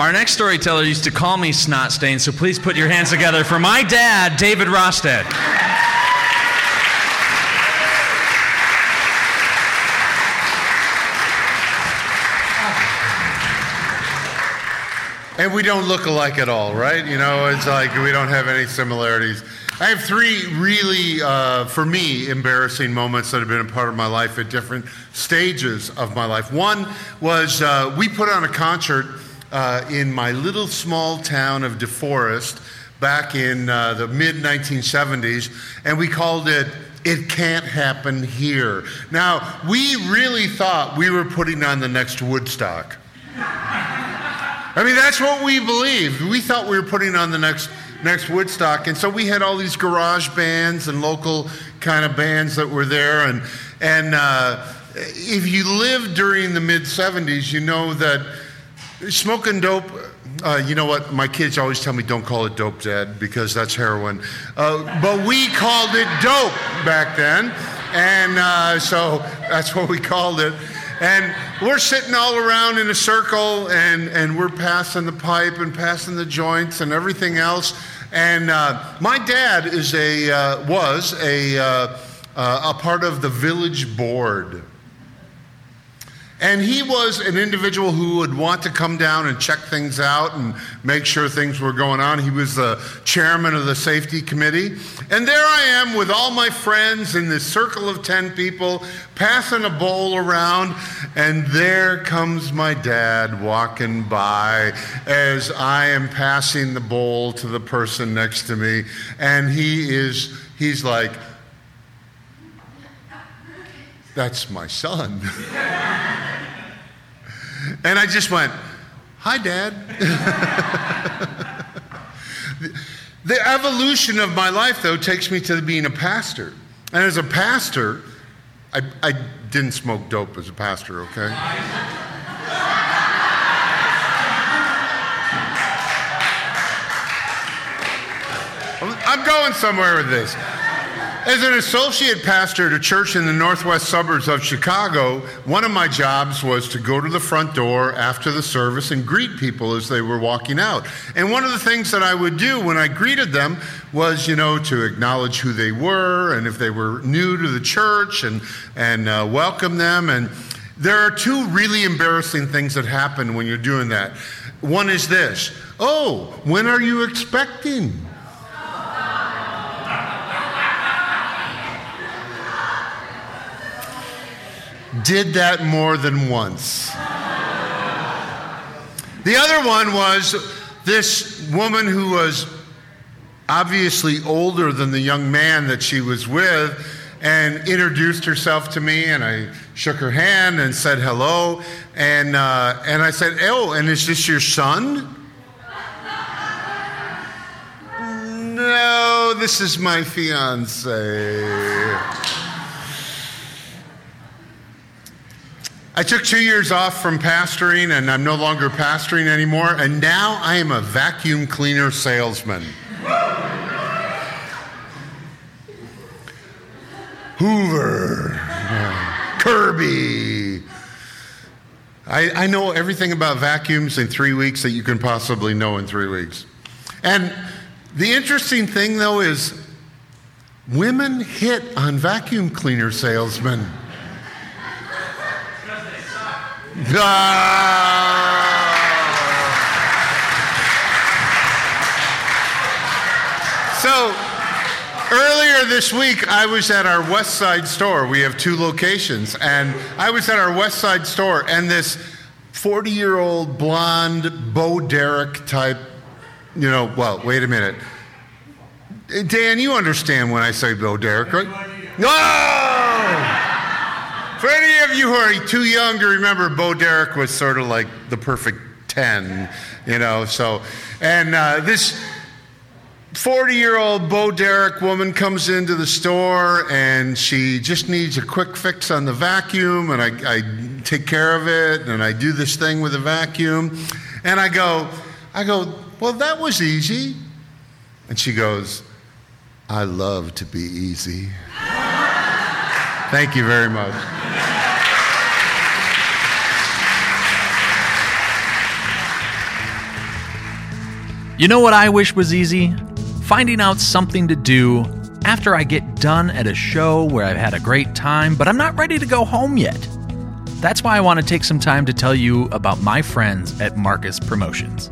Our next storyteller used to call me Snot Stain, so please put your hands together for my dad, David Rosted. And we don't look alike at all, right? You know, it's like we don't have any similarities. I have three really, uh, for me, embarrassing moments that have been a part of my life at different stages of my life. One was uh, we put on a concert uh, in my little small town of DeForest back in uh, the mid 1970s, and we called it It Can't Happen Here. Now, we really thought we were putting on the next Woodstock. I mean, that's what we believed. We thought we were putting on the next next Woodstock, and so we had all these garage bands and local kind of bands that were there, and and uh, if you lived during the mid '70s, you know that smoking dope. Uh, you know what? My kids always tell me don't call it dope, Dad, because that's heroin. Uh, but we called it dope back then, and uh, so that's what we called it. And we're sitting all around in a circle and, and we're passing the pipe and passing the joints and everything else. And uh, my dad is a, uh, was a, uh, a part of the village board and he was an individual who would want to come down and check things out and make sure things were going on. He was the chairman of the safety committee. And there I am with all my friends in this circle of 10 people, passing a bowl around. And there comes my dad walking by as I am passing the bowl to the person next to me. And he is, he's like, that's my son. And I just went, Hi, Dad. the evolution of my life, though, takes me to being a pastor. And as a pastor, I, I didn't smoke dope as a pastor, okay? I'm going somewhere with this. As an associate pastor at a church in the northwest suburbs of Chicago, one of my jobs was to go to the front door after the service and greet people as they were walking out. And one of the things that I would do when I greeted them was, you know, to acknowledge who they were and if they were new to the church and, and uh, welcome them. And there are two really embarrassing things that happen when you're doing that. One is this Oh, when are you expecting? Did that more than once. The other one was this woman who was obviously older than the young man that she was with and introduced herself to me and I shook her hand and said hello and uh, and I said oh and is this your son no this is my fiance I took two years off from pastoring and I'm no longer pastoring anymore, and now I am a vacuum cleaner salesman. Hoover, Kirby. I, I know everything about vacuums in three weeks that you can possibly know in three weeks. And the interesting thing, though, is women hit on vacuum cleaner salesmen. So earlier this week, I was at our West Side store. We have two locations, and I was at our West Side store, and this 40 year old blonde Bo Derek type, you know, well, wait a minute. Dan, you understand when I say Bo Derek, right? No! For any of you who are too young to remember, Bo Derek was sort of like the perfect 10, you know. So, and uh, this 40 year old Bo Derek woman comes into the store and she just needs a quick fix on the vacuum, and I, I take care of it, and I do this thing with the vacuum. And I go, I go, well, that was easy. And she goes, I love to be easy. Thank you very much. You know what I wish was easy? Finding out something to do after I get done at a show where I've had a great time, but I'm not ready to go home yet. That's why I want to take some time to tell you about my friends at Marcus Promotions.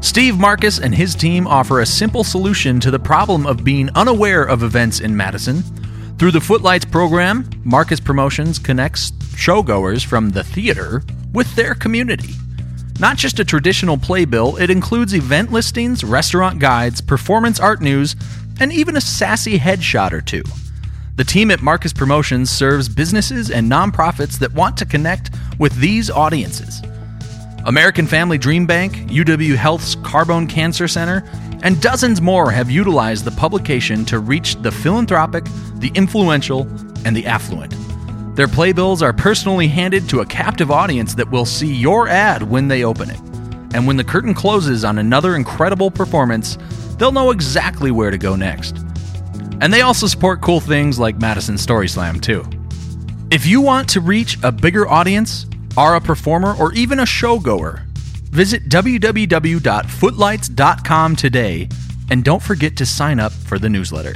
Steve Marcus and his team offer a simple solution to the problem of being unaware of events in Madison. Through the Footlights program, Marcus Promotions connects showgoers from the theater with their community. Not just a traditional playbill, it includes event listings, restaurant guides, performance art news, and even a sassy headshot or two. The team at Marcus Promotions serves businesses and nonprofits that want to connect with these audiences. American Family Dream Bank, UW Health's Carbone Cancer Center, and dozens more have utilized the publication to reach the philanthropic, the influential, and the affluent. Their playbills are personally handed to a captive audience that will see your ad when they open it. And when the curtain closes on another incredible performance, they'll know exactly where to go next. And they also support cool things like Madison Story Slam, too. If you want to reach a bigger audience, are a performer, or even a showgoer, visit www.footlights.com today and don't forget to sign up for the newsletter.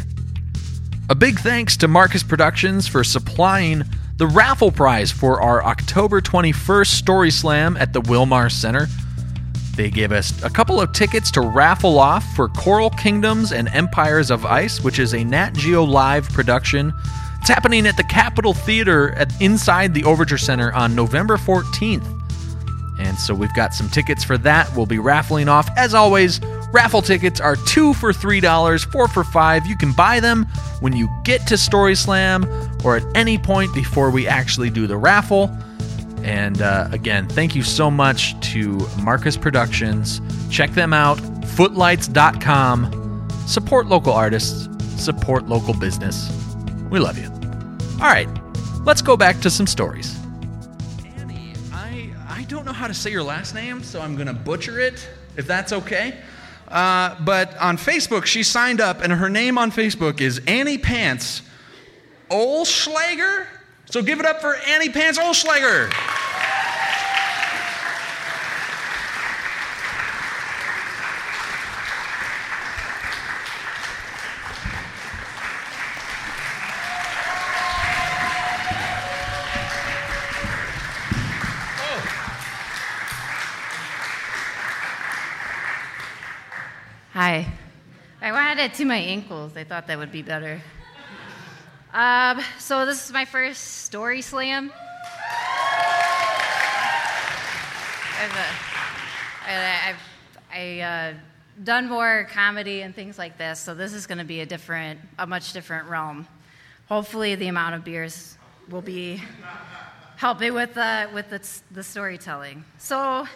A big thanks to Marcus Productions for supplying the raffle prize for our October 21st Story Slam at the Wil-Mar Center. They gave us a couple of tickets to raffle off for Coral Kingdoms and Empires of Ice, which is a Nat Geo Live production. It's happening at the Capitol Theater at, inside the Overture Center on November 14th. And so we've got some tickets for that. We'll be raffling off. As always, raffle tickets are two for $3, four for five. You can buy them when you get to Story Slam or at any point before we actually do the raffle. And uh, again, thank you so much to Marcus Productions. Check them out, footlights.com. Support local artists, support local business. We love you. All right, let's go back to some stories. Annie, I, I don't know how to say your last name, so I'm going to butcher it, if that's okay. Uh, but on Facebook, she signed up, and her name on Facebook is Annie Pants Olschlager. So give it up for Annie Pants Olschlager. Wanted it to my ankles. I thought that would be better. Um, so this is my first story slam. I've, uh, I've I, uh, done more comedy and things like this, so this is going to be a different, a much different realm. Hopefully, the amount of beers will be helping with the with the, the storytelling. So.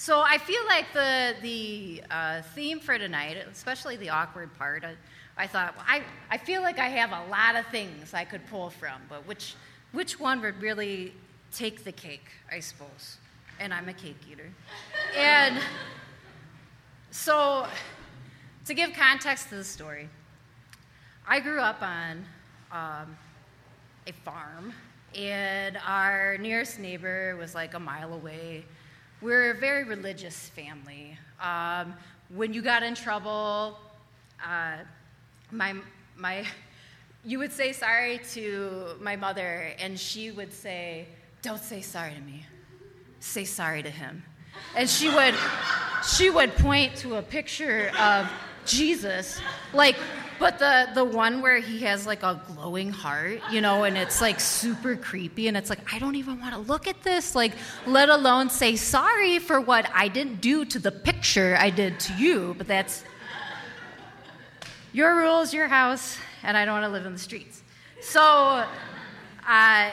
So I feel like the the uh, theme for tonight, especially the awkward part, I, I thought well, I I feel like I have a lot of things I could pull from, but which which one would really take the cake? I suppose, and I'm a cake eater, and so to give context to the story, I grew up on um, a farm, and our nearest neighbor was like a mile away. We're a very religious family. Um, when you got in trouble, uh, my, my, you would say sorry to my mother, and she would say, Don't say sorry to me, say sorry to him. And she would, she would point to a picture of Jesus, like, but the, the one where he has like a glowing heart, you know, and it's like super creepy, and it's like, I don't even want to look at this, like, let alone say sorry for what I didn't do to the picture I did to you, but that's your rules, your house, and I don't want to live in the streets. So, uh,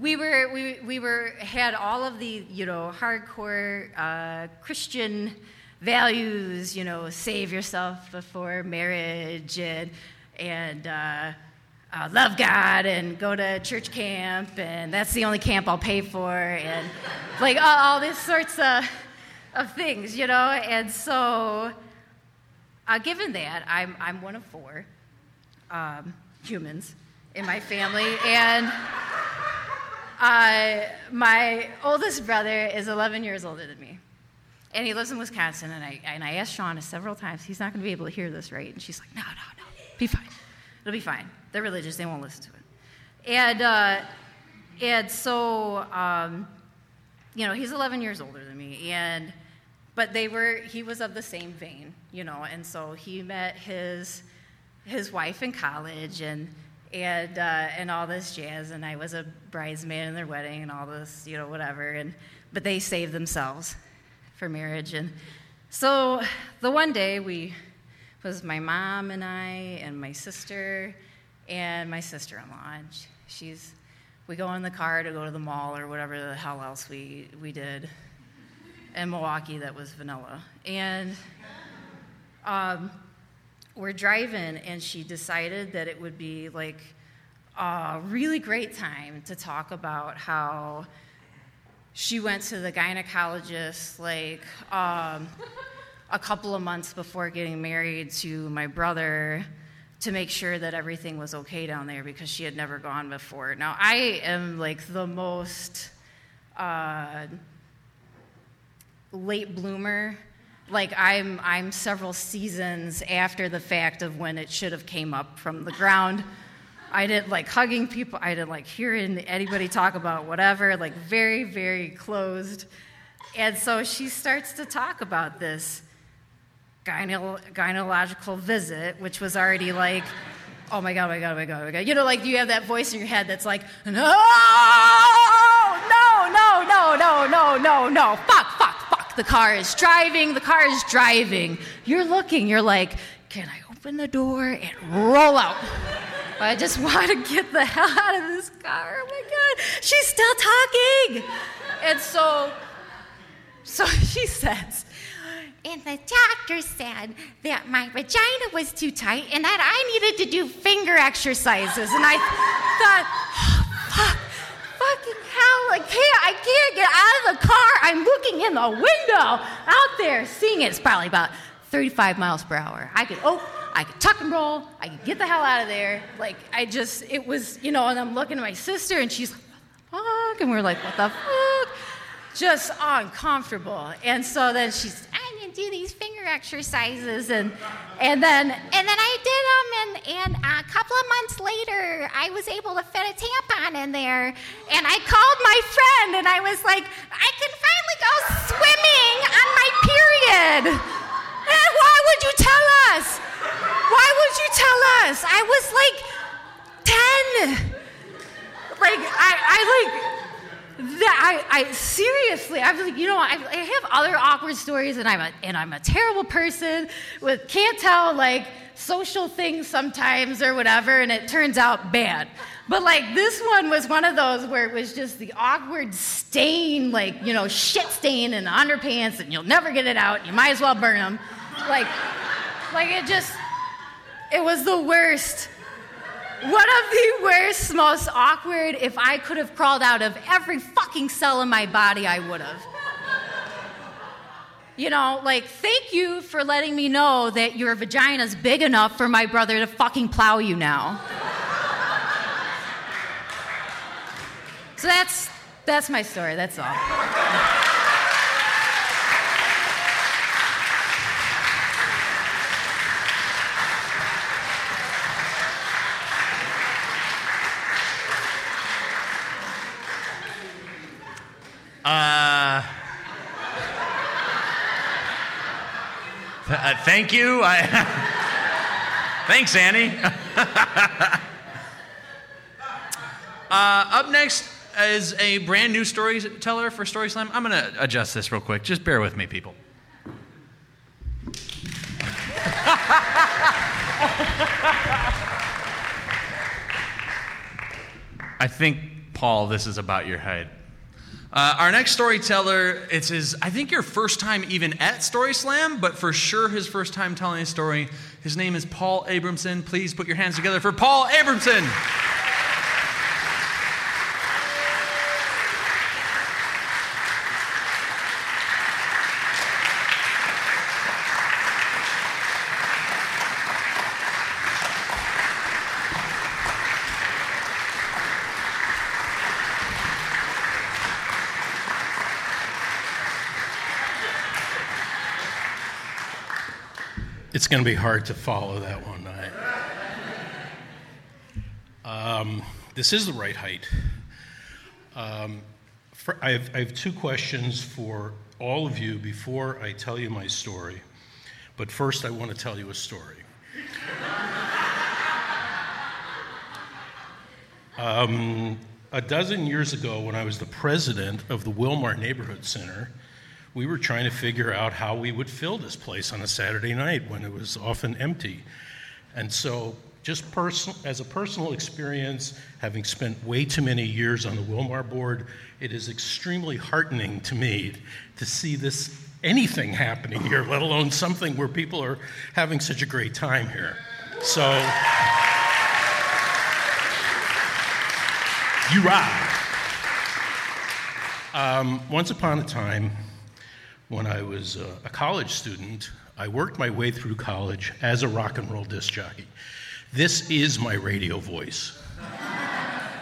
we were we, we were had all of the you know hardcore uh, Christian values, you know, save yourself before marriage and and uh, uh, love God and go to church camp and that's the only camp I'll pay for and like all, all these sorts of of things, you know, and so. Uh, given that, I'm, I'm one of four um, humans in my family, and uh, my oldest brother is 11 years older than me. And he lives in Wisconsin, and I, and I asked Shauna several times, he's not going to be able to hear this, right? And she's like, no, no, no, be fine. It'll be fine. They're religious, they won't listen to it. And, uh, and so, um, you know, he's 11 years older than me, and but they were he was of the same vein you know and so he met his his wife in college and and uh, and all this jazz and i was a bridesmaid in their wedding and all this you know whatever and but they saved themselves for marriage. And so the one day we was my mom and I and my sister and my sister-in-law. And she's we go in the car to go to the mall or whatever the hell else we, we did. In Milwaukee, that was vanilla. And um, we're driving, and she decided that it would be like a really great time to talk about how she went to the gynecologist like um, a couple of months before getting married to my brother to make sure that everything was okay down there because she had never gone before. Now, I am like the most uh, late bloomer. Like I'm, I'm several seasons after the fact of when it should have came up from the ground. I didn't like hugging people. I didn't like hearing anybody talk about whatever. Like very, very closed. And so she starts to talk about this gyne- gynecological visit, which was already like, oh my god, oh my god, oh my god, oh my god. You know, like you have that voice in your head that's like, no, no, no, no, no, no, no, no, fuck, fuck, fuck. The car is driving. The car is driving. You're looking. You're like, can I open the door and roll out? I just want to get the hell out of this car. Oh my god, she's still talking. And so, so she says, and the doctor said that my vagina was too tight and that I needed to do finger exercises. And I thought, oh, fuck, fucking hell, I can't, I can't get out of the car. I'm looking in the window out there seeing it. It's probably about 35 miles per hour. I could, oh, I could tuck and roll. I could get the hell out of there. Like, I just, it was, you know, and I'm looking at my sister and she's like, fuck? And we're like, what the fuck? Just uncomfortable. And so then she's, I can do these finger exercises and and then and then I did them and and a couple of months later I was able to fit a tampon in there and I called my friend and I was like I can finally go swimming on my period. Why would you tell us? Why would you tell us? I was like 10. Like I I like that I, I seriously, I was like, you know, I, I, have other awkward stories, and I'm a and I'm a terrible person with can't tell like social things sometimes or whatever, and it turns out bad. But like this one was one of those where it was just the awkward stain, like you know, shit stain in the underpants, and you'll never get it out. You might as well burn them. Like, like it just, it was the worst. One of the worst, most awkward, if I could have crawled out of every fucking cell in my body, I would have. You know, like, thank you for letting me know that your vagina's big enough for my brother to fucking plow you now. so that's that's my story, that's all. Uh, uh, thank you. I, thanks, Annie. uh, up next is a brand new storyteller for Story Slam. I'm going to adjust this real quick. Just bear with me, people. I think, Paul, this is about your height. Uh, our next storyteller, it's his, I think your first time even at Story Slam, but for sure his first time telling a story. His name is Paul Abramson. Please put your hands together for Paul Abramson. It's going to be hard to follow that one. Um, this is the right height. Um, for, I, have, I have two questions for all of you before I tell you my story. But first, I want to tell you a story. Um, a dozen years ago, when I was the president of the Wil-Mar Neighborhood Center, we were trying to figure out how we would fill this place on a Saturday night when it was often empty. And so, just person, as a personal experience, having spent way too many years on the Wil-Mar board, it is extremely heartening to me to see this anything happening here, let alone something where people are having such a great time here. So, you rock. Um, once upon a time, when I was uh, a college student, I worked my way through college as a rock and roll disc jockey. This is my radio voice.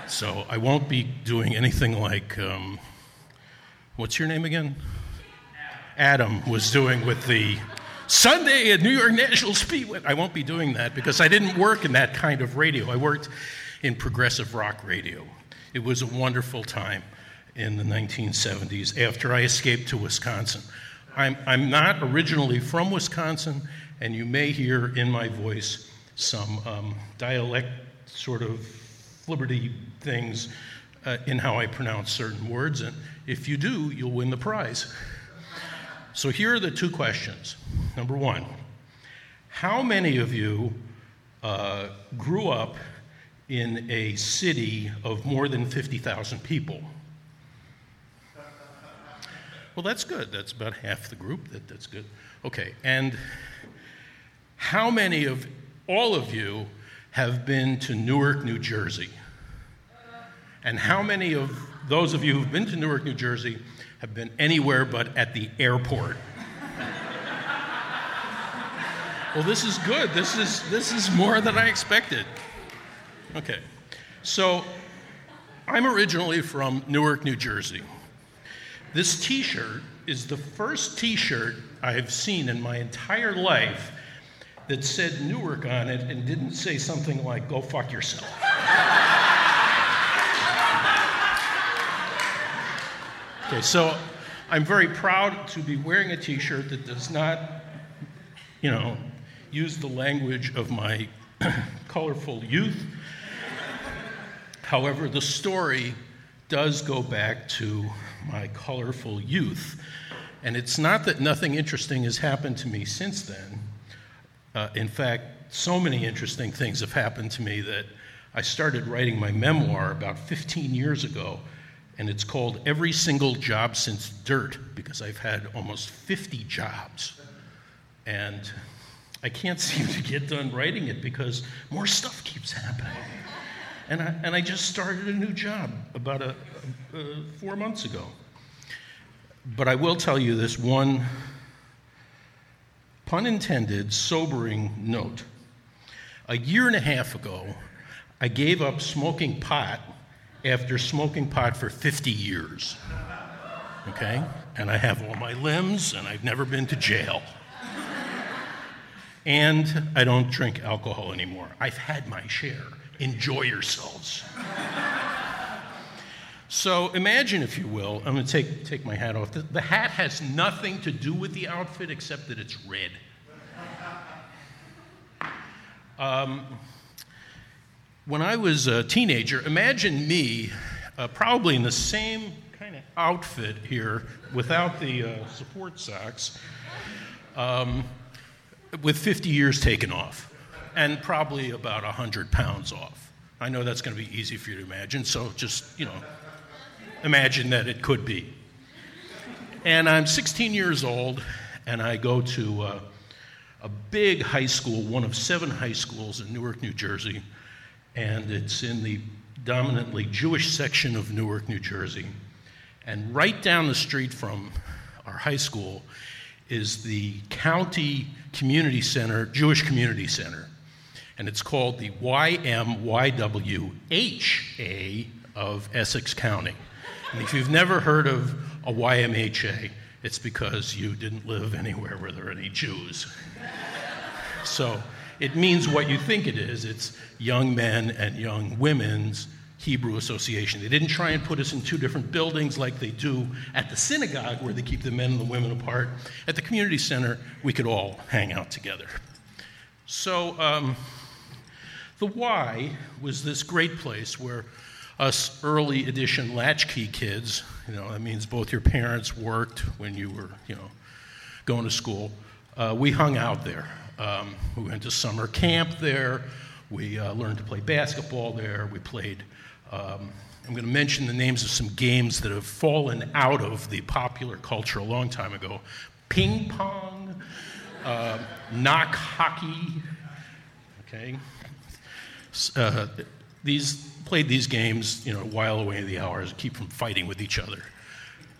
So I won't be doing anything like, um, what's your name again? Adam was doing with the Sunday at New York National Speedway. I won't be doing that because I didn't work in that kind of radio. I worked in progressive rock radio. It was a wonderful time in the 1970s after I escaped to Wisconsin. I'm, I'm not originally from Wisconsin, and you may hear in my voice some um, dialect sort of liberty things uh, in how I pronounce certain words, and if you do, you'll win the prize. So here are the two questions. Number one, how many of you uh, grew up in a city of more than 50,000 people? Well, that's good. That's about half the group. That, that's good. Okay, and how many of all of you have been to Newark, New Jersey? And how many of those of you who've been to Newark, New Jersey have been anywhere but at the airport? well, this is good. This is, this is more than I expected. Okay, so I'm originally from Newark, New Jersey. This t shirt is the first t shirt I've seen in my entire life that said Newark on it and didn't say something like, go fuck yourself. okay, so I'm very proud to be wearing a t shirt that does not, you know, use the language of my colorful youth. However, the story does go back to my colorful youth. And it's not that nothing interesting has happened to me since then. Uh, in fact, so many interesting things have happened to me that I started writing my memoir about 15 years ago, and it's called Every Single Job Since Dirt, because I've had almost 50 jobs. And I can't seem to get done writing it because more stuff keeps happening. And I, and I just started a new job about a, uh, four months ago. But I will tell you this one, pun intended, sobering note. A year and a half ago, I gave up smoking pot after smoking pot for 50 years. Okay? And I have all my limbs, and I've never been to jail. And I don't drink alcohol anymore. I've had my share. Enjoy yourselves. So imagine, if you will, I'm going to take, take my hat off. The, the, hat has nothing to do with the outfit except that it's red. Um, when I was a teenager, imagine me uh, probably in the same kind of outfit here without the uh, support socks, um, with 50 years taken off, and probably about 100 pounds off. I know that's going to be easy for you to imagine, so just, you know, imagine that it could be. And I'm 16 years old, and I go to uh, a big high school, one of seven high schools in Newark, New Jersey, and it's in the dominantly Jewish section of Newark, New Jersey. And right down the street from our high school is the County Community Center, Jewish Community Center. And it's called the YMYWHA of Essex County. And if you've never heard of a YMHA, it's because you didn't live anywhere where there are any Jews. So it means what you think it is it's young men and young women's Hebrew Association. They didn't try and put us in two different buildings like they do at the synagogue, where they keep the men and the women apart. At the community center, we could all hang out together. So, um, the Y was this great place where us early edition latchkey kids, you know, that means both your parents worked when you were, you know, going to school. Uh, we hung out there. Um, we went to summer camp there. We uh, learned to play basketball there. We played. Um, I'm going to mention the names of some games that have fallen out of the popular culture a long time ago ping pong, uh, knock hockey, okay? Uh, these played these games, you know, while away the hours, keep from fighting with each other.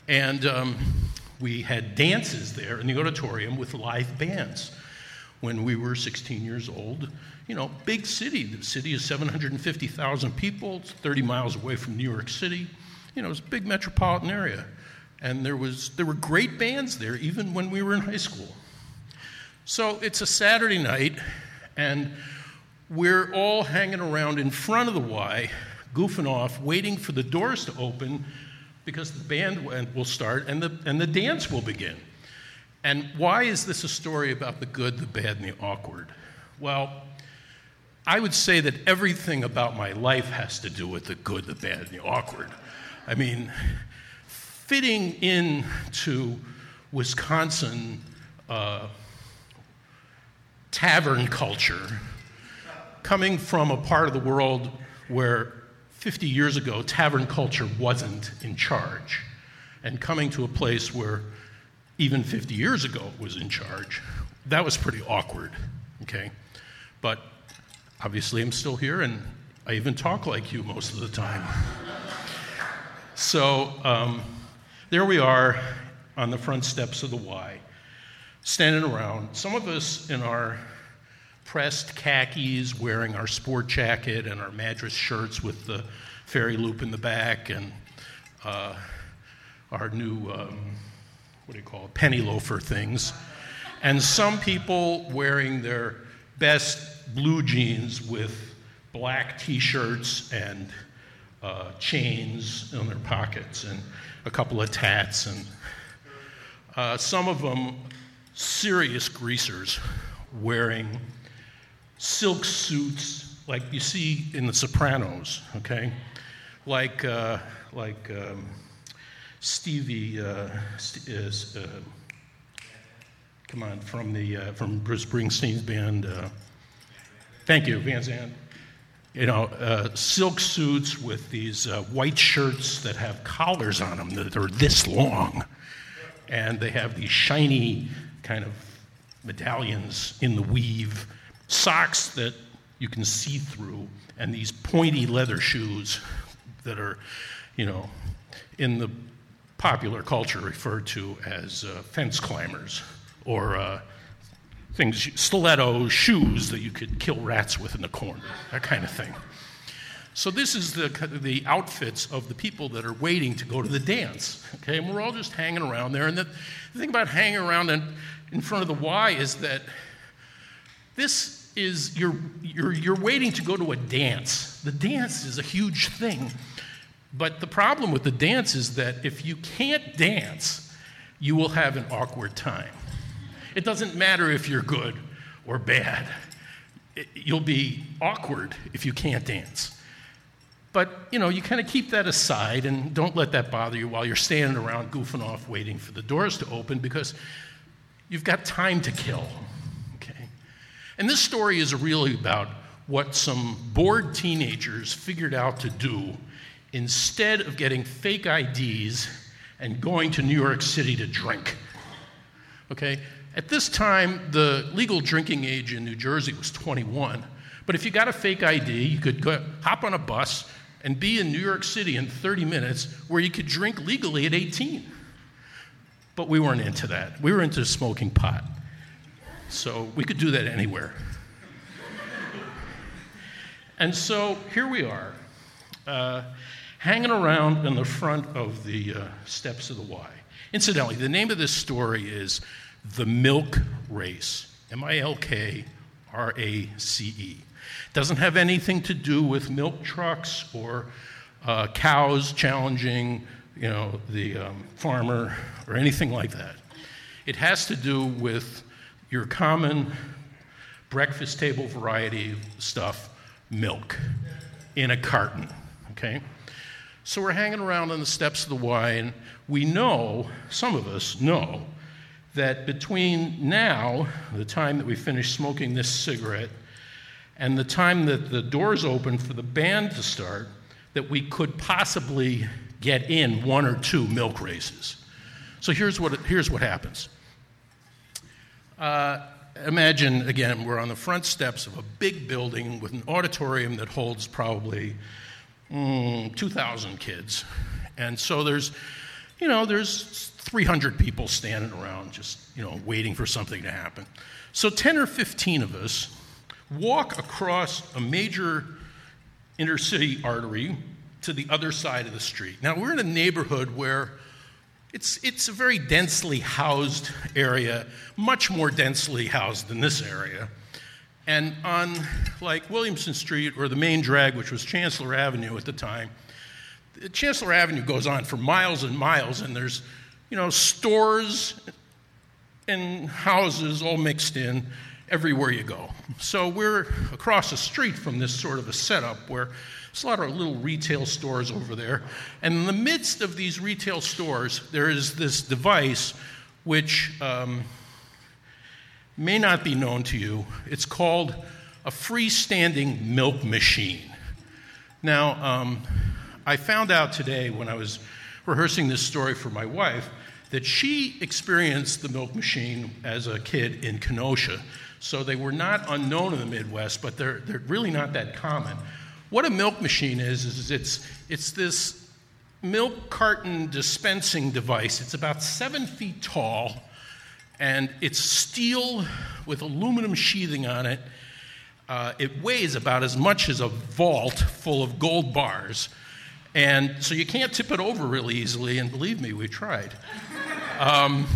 And um, we had dances there in the auditorium with live bands when we were 16 years old. You know, big city. The city is 750,000 people. It's 30 miles away from New York City. You know, it's a big metropolitan area. And there, was, there were great bands there, even when we were in high school. So it's a Saturday night, and we're all hanging around in front of the Y, goofing off, waiting for the doors to open because the band will start and the, and the dance will begin. And why is this a story about the good, the bad, and the awkward? Well, I would say that everything about my life has to do with the good, the bad, and the awkward. I mean, fitting into Wisconsin uh, tavern culture, coming from a part of the world where 50 years ago tavern culture wasn't in charge, and coming to a place where even 50 years ago it was in charge, that was pretty awkward, okay? But obviously I'm still here and I even talk like you most of the time. so, um, there we are on the front steps of the Y, standing around. Some of us in our pressed khakis, wearing our sport jacket and our Madras shirts with the fairy loop in the back, and uh, our new, um, what do you call it, penny loafer things. And some people wearing their best blue jeans with black t shirts and uh, chains in their pockets. And a couple of tats, and uh, some of them serious greasers wearing silk suits like you see in The Sopranos, okay? Like, uh, like um, Stevie, uh, is, uh, come on, from, the, uh, from Bruce Springsteen's band. Uh, thank you, Van Zandt you know, uh, silk suits with these uh, white shirts that have collars on them that are this long. And they have these shiny kind of medallions in the weave, socks that you can see through, and these pointy leather shoes that are, you know, in the popular culture referred to as uh, fence climbers or uh, things, stiletto shoes that you could kill rats with in the corner, that kind of thing. So this is the, the outfits of the people that are waiting to go to the dance. Okay, and we're all just hanging around there. And the, the thing about hanging around in, in front of the Y is that this is you're, you're, you're waiting to go to a dance. The dance is a huge thing. But the problem with the dance is that if you can't dance, you will have an awkward time. It doesn't matter if you're good or bad, it, you'll be awkward if you can't dance. But, you know, you kind of keep that aside and don't let that bother you while you're standing around goofing off waiting for the doors to open because you've got time to kill. And this story is really about what some bored teenagers figured out to do instead of getting fake IDs and going to New York City to drink. Okay? At this time, the legal drinking age in New Jersey was 21. But if you got a fake ID, you could go, hop on a bus and be in New York City in 30 minutes where you could drink legally at 18. But we weren't into that. We were into smoking pot. So we could do that anywhere. and so here we are, uh, hanging around in the front of the uh, steps of the Y. Incidentally, the name of this story is the milk race. M I L K R A C E. Doesn't have anything to do with milk trucks or uh, cows challenging, you know, the um, farmer or anything like that. It has to do with your common breakfast table variety stuff, milk, in a carton. okay? So we're hanging around on the steps of the Y, and we know, some of us know, that between now, the time that we finish smoking this cigarette, and the time that the doors open for the band to start, that we could possibly get in one or two milk races. So here's what, here's what happens. Uh, imagine, again, we're on the front steps of a big building with an auditorium that holds probably mm, 2,000 kids. And so there's, you know, there's 300 people standing around just, you know, waiting for something to happen. So 10 or 15 of us walk across a major intercity artery to the other side of the street. Now, we're in a neighborhood where it's, it's a very densely housed area, much more densely housed than this area. And on like Williamson Street or the main drag, which was Chancellor Avenue at the time, Chancellor Avenue goes on for miles and miles, and there's, you know, stores and houses all mixed in everywhere you go. So we're across the street from this sort of a setup where there's a lot of little retail stores over there. And in the midst of these retail stores, there is this device which um, may not be known to you. It's called a freestanding milk machine. Now, um, I found out today when I was rehearsing this story for my wife that she experienced the milk machine as a kid in Kenosha. So they were not unknown in the Midwest, but they're, they're really not that common. What a milk machine is, is it's, it's this milk carton dispensing device. It's about seven feet tall, and it's steel with aluminum sheathing on it. Uh, it weighs about as much as a vault full of gold bars. And so you can't tip it over really easily, and believe me, we tried. Um,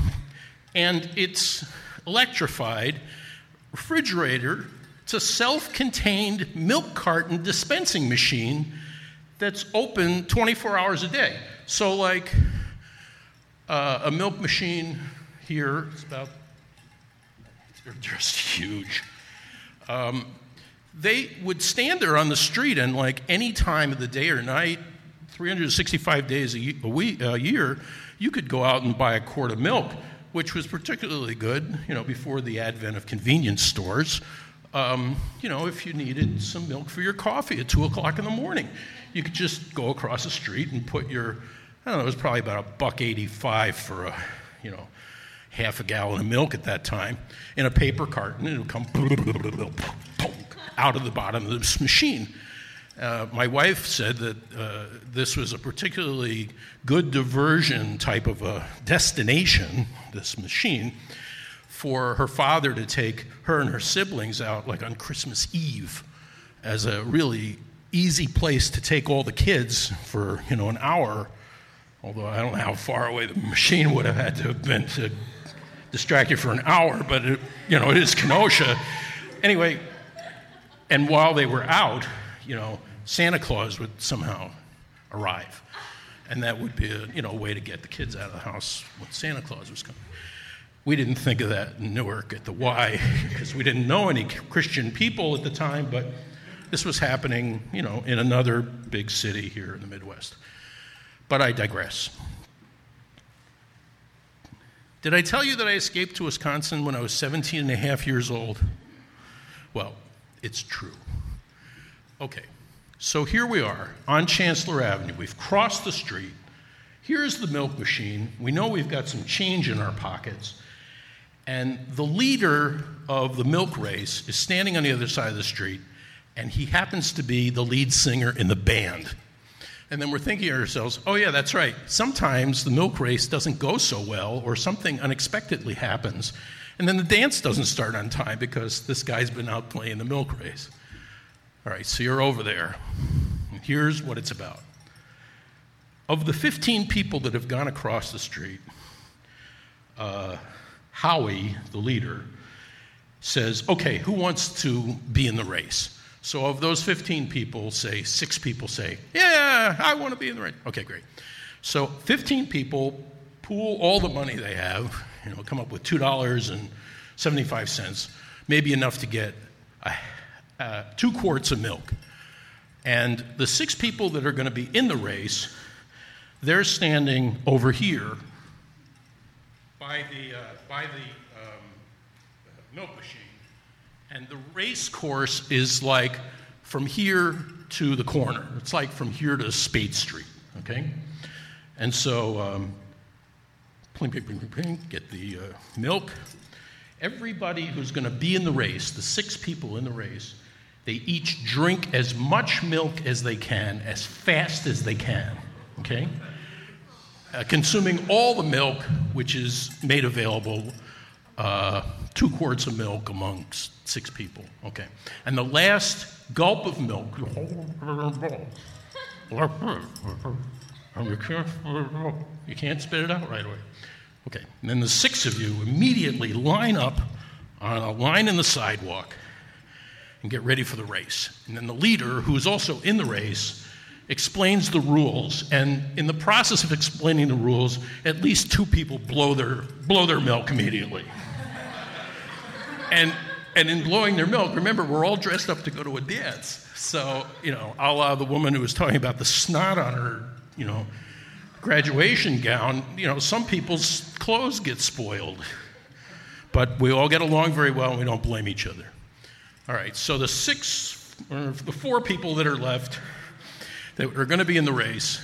and it's electrified refrigerator it's a self contained milk carton dispensing machine that's open 24 hours a day. So, like uh, a milk machine here, it's about, they're just huge. Um, they would stand there on the street, and like any time of the day or night, 365 days a, week, a year, you could go out and buy a quart of milk which was particularly good, you know, before the advent of convenience stores. Um, you know, if you needed some milk for your coffee at two o'clock in the morning, you could just go across the street and put your, I don't know, it was probably about a buck eighty-five for a, you know, half a gallon of milk at that time in a paper carton, and it would come out of the bottom of this machine. Uh, my wife said that uh, this was a particularly good diversion type of a destination, this machine, for her father to take her and her siblings out, like on Christmas Eve, as a really easy place to take all the kids for, you know, an hour. Although I don't know how far away the machine would have had to have been to distract you for an hour, but it, you know, it is Kenosha. Anyway, and while they were out, you know, Santa Claus would somehow arrive. And that would be a you know, a way to get the kids out of the house when Santa Claus was coming. We didn't think of that in Newark at the Y because we didn't know any Christian people at the time, but this was happening, you know, in another big city here in the Midwest. But I digress. Did I tell you that I escaped to Wisconsin when I was 17 and a half years old? Well, it's true. Okay. So here we are on Chancellor Avenue. We've crossed the street. Here's the milk machine. We know we've got some change in our pockets. And the leader of the milk race is standing on the other side of the street, and he happens to be the lead singer in the band. And then we're thinking to ourselves, oh, yeah, that's right. Sometimes the milk race doesn't go so well, or something unexpectedly happens. And then the dance doesn't start on time because this guy's been out playing the milk race. All right, so you're over there. And here's what it's about. Of the 15 people that have gone across the street, uh, Howie, the leader, says, Okay, who wants to be in the race? So, of those 15 people, say six people say, Yeah, I want to be in the race. Okay, great. So, 15 people pool all the money they have, you know, come up with $2.75, maybe enough to get uh, two quarts of milk. And the six people that are going to be in the race, they're standing over here by the, uh, by the um, milk machine. And the race course is like from here to the corner. It's like from here to Spade Street, okay? And so, um, pling, pling, pling, pling, get the uh, milk. Everybody who's going to be in the race, the six people in the race, they each drink as much milk as they can, as fast as they can, okay? Uh, consuming all the milk which is made available, uh, two quarts of milk amongst six people, okay? And the last gulp of milk, you can't spit it out right away. Okay, and then the six of you immediately line up on a line in the sidewalk and get ready for the race. And then the leader, who is also in the race, explains the rules. And in the process of explaining the rules, at least two people blow their, blow their milk immediately. and, and in blowing their milk, remember, we're all dressed up to go to a dance. So, you know, a la the woman who was talking about the snot on her, you know, graduation gown, you know, some people's clothes get spoiled. But we all get along very well and we don't blame each other. All right, so the six, or the four people that are left that are going to be in the race,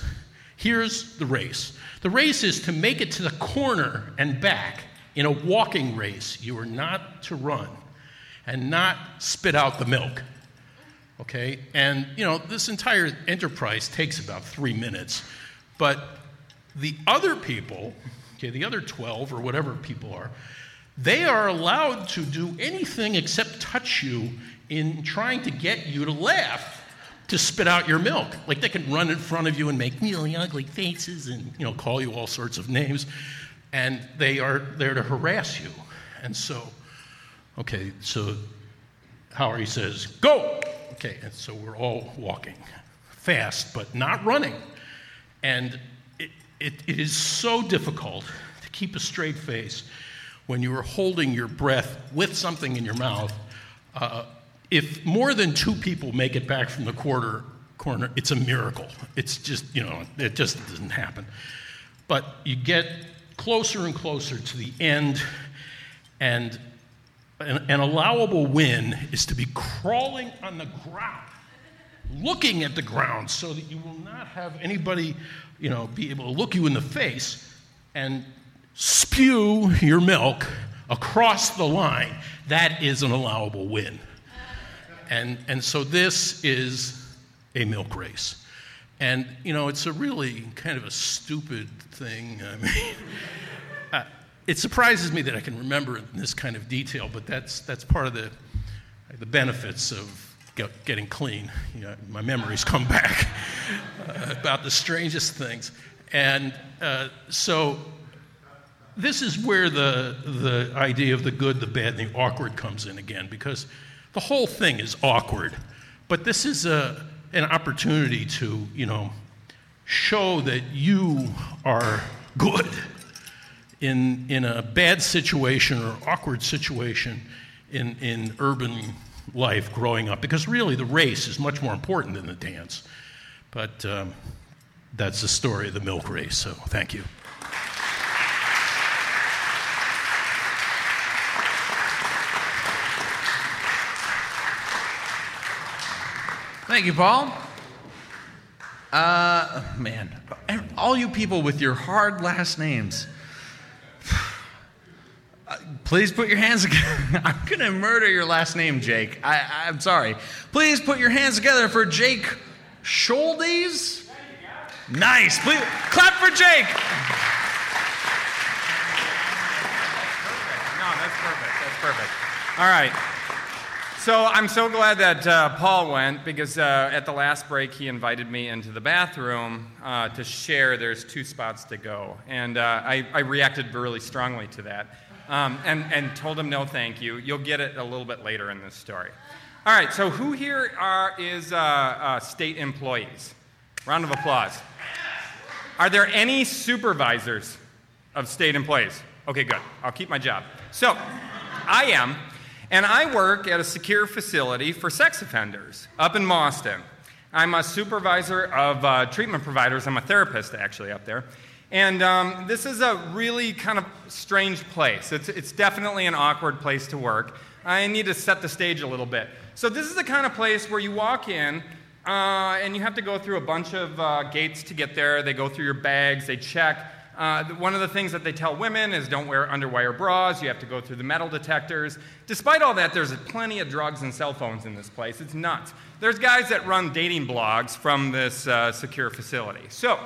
here's the race. The race is to make it to the corner and back in a walking race. You are not to run and not spit out the milk. Okay? And, you know, this entire enterprise takes about three minutes. But the other people, okay, the other 12 or whatever people are, they are allowed to do anything except touch you in trying to get you to laugh to spit out your milk. Like they can run in front of you and make really ugly faces and you know call you all sorts of names, and they are there to harass you. And so, okay, so Howery says, "Go." Okay, and so we're all walking fast, but not running, and it, it, it is so difficult to keep a straight face when you are holding your breath with something in your mouth. Uh, if more than two people make it back from the quarter corner, it's a miracle. It's just, you know, it just doesn't happen. But you get closer and closer to the end, and an, an allowable win is to be crawling on the ground, looking at the ground, so that you will not have anybody, you know, be able to look you in the face and spew your milk across the line. That is an allowable win. And, and so this is a milk race. And, you know, it's a really kind of a stupid thing. I mean, uh, it surprises me that I can remember this kind of detail, but that's, that's part of the, the benefits of getting clean. You know, my memories come back uh, about the strangest things. And uh, so this is where the, the idea of the good, the bad, and the awkward comes in again, because the whole thing is awkward. But this is a, an opportunity to, you know, show that you are good in, in a bad situation or awkward situation in, in urban life growing up. Because really, the race is much more important than the dance. But um, that's the story of the milk race, so thank you. Thank you, Paul. Uh, man, all you people with your hard last names, please put your hands together. I'm going to murder your last name, Jake. I, am sorry. Please put your hands together for Jake Scholdes. Nice. Please clap for Jake. No, that's perfect. That's perfect. All right. So I'm so glad that uh, Paul went because uh, at the last break he invited me into the bathroom uh, to share. There's two spots to go, and uh, I, I, reacted really strongly to that, um, and and told him no, thank you. You'll get it a little bit later in this story. All right. So who here are, is uh, uh, state employees? Round of applause. Are there any supervisors of state employees? Okay, good. I'll keep my job. So I am. And I work at a secure facility for sex offenders up in Mauston. I'm a supervisor of uh, treatment providers. I'm a therapist, actually, up there. And um, this is a really kind of strange place. It's, it's definitely an awkward place to work. I need to set the stage a little bit. So, this is the kind of place where you walk in uh, and you have to go through a bunch of uh, gates to get there. They go through your bags, they check. Uh, one of the things that they tell women is don't wear underwire bras. You have to go through the metal detectors. Despite all that, there's plenty of drugs and cell phones in this place. It's nuts. There's guys that run dating blogs from this uh, secure facility. So,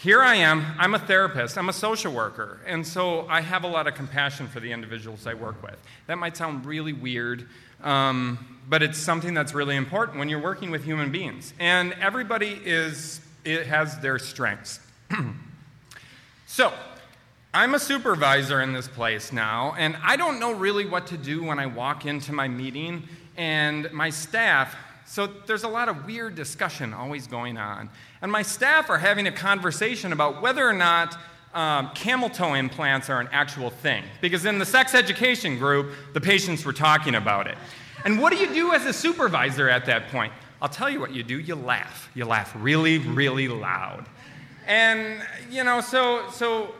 here I am. I'm a therapist, I'm a social worker, and so I have a lot of compassion for the individuals I work with. That might sound really weird, um, but it's something that's really important when you're working with human beings. And everybody is, it has their strengths. so, I'm a supervisor in this place now, and I don't know really what to do when I walk into my meeting, and my staff so there's a lot of weird discussion always going on. And my staff are having a conversation about whether or not um, camel toe implants are an actual thing. Because in the sex education group, the patients were talking about it. And what do you do as a supervisor at that point? I'll tell you what you do you laugh. You laugh really, really loud. And, you know, so, so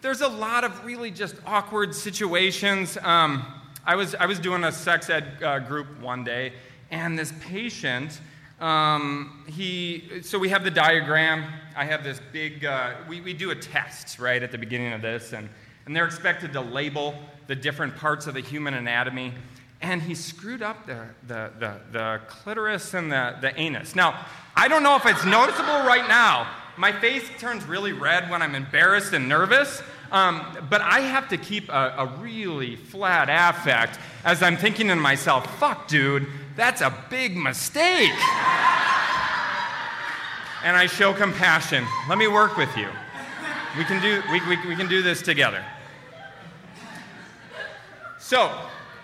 there's a lot of really just awkward situations. Um, I, was, I was doing a sex ed uh, group one day, and this patient, um, he, so we have the diagram. I have this big, uh, we, we do a test, right, at the beginning of this, and, and they're expected to label the different parts of the human anatomy. And he screwed up the, the, the, the clitoris and the, the anus. Now, I don't know if it's noticeable right now. My face turns really red when I'm embarrassed and nervous. Um, but I have to keep a, a, really flat affect as I'm thinking to myself, fuck, dude, that's a big mistake. and I show compassion. Let me work with you. We can do, we, we, we can do this together. So,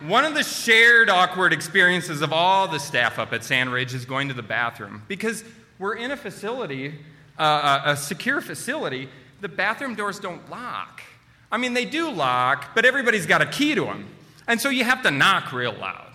one of the shared awkward experiences of all the staff up at Sandridge is going to the bathroom because we're in a facility, a secure facility, the bathroom doors don't lock. I mean, they do lock, but everybody's got a key to them. And so you have to knock real loud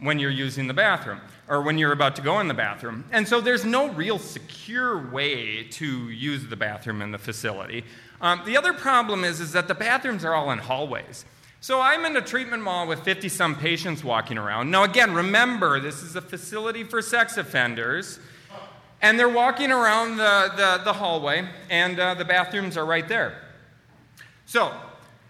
when you're using the bathroom or when you're about to go in the bathroom. And so there's no real secure way to use the bathroom in the facility. Um, the other problem is, is that the bathrooms are all in hallways. So I'm in a treatment mall with 50 some patients walking around. Now, again, remember, this is a facility for sex offenders. And they're walking around the, the, the hallway, and uh, the bathrooms are right there. So,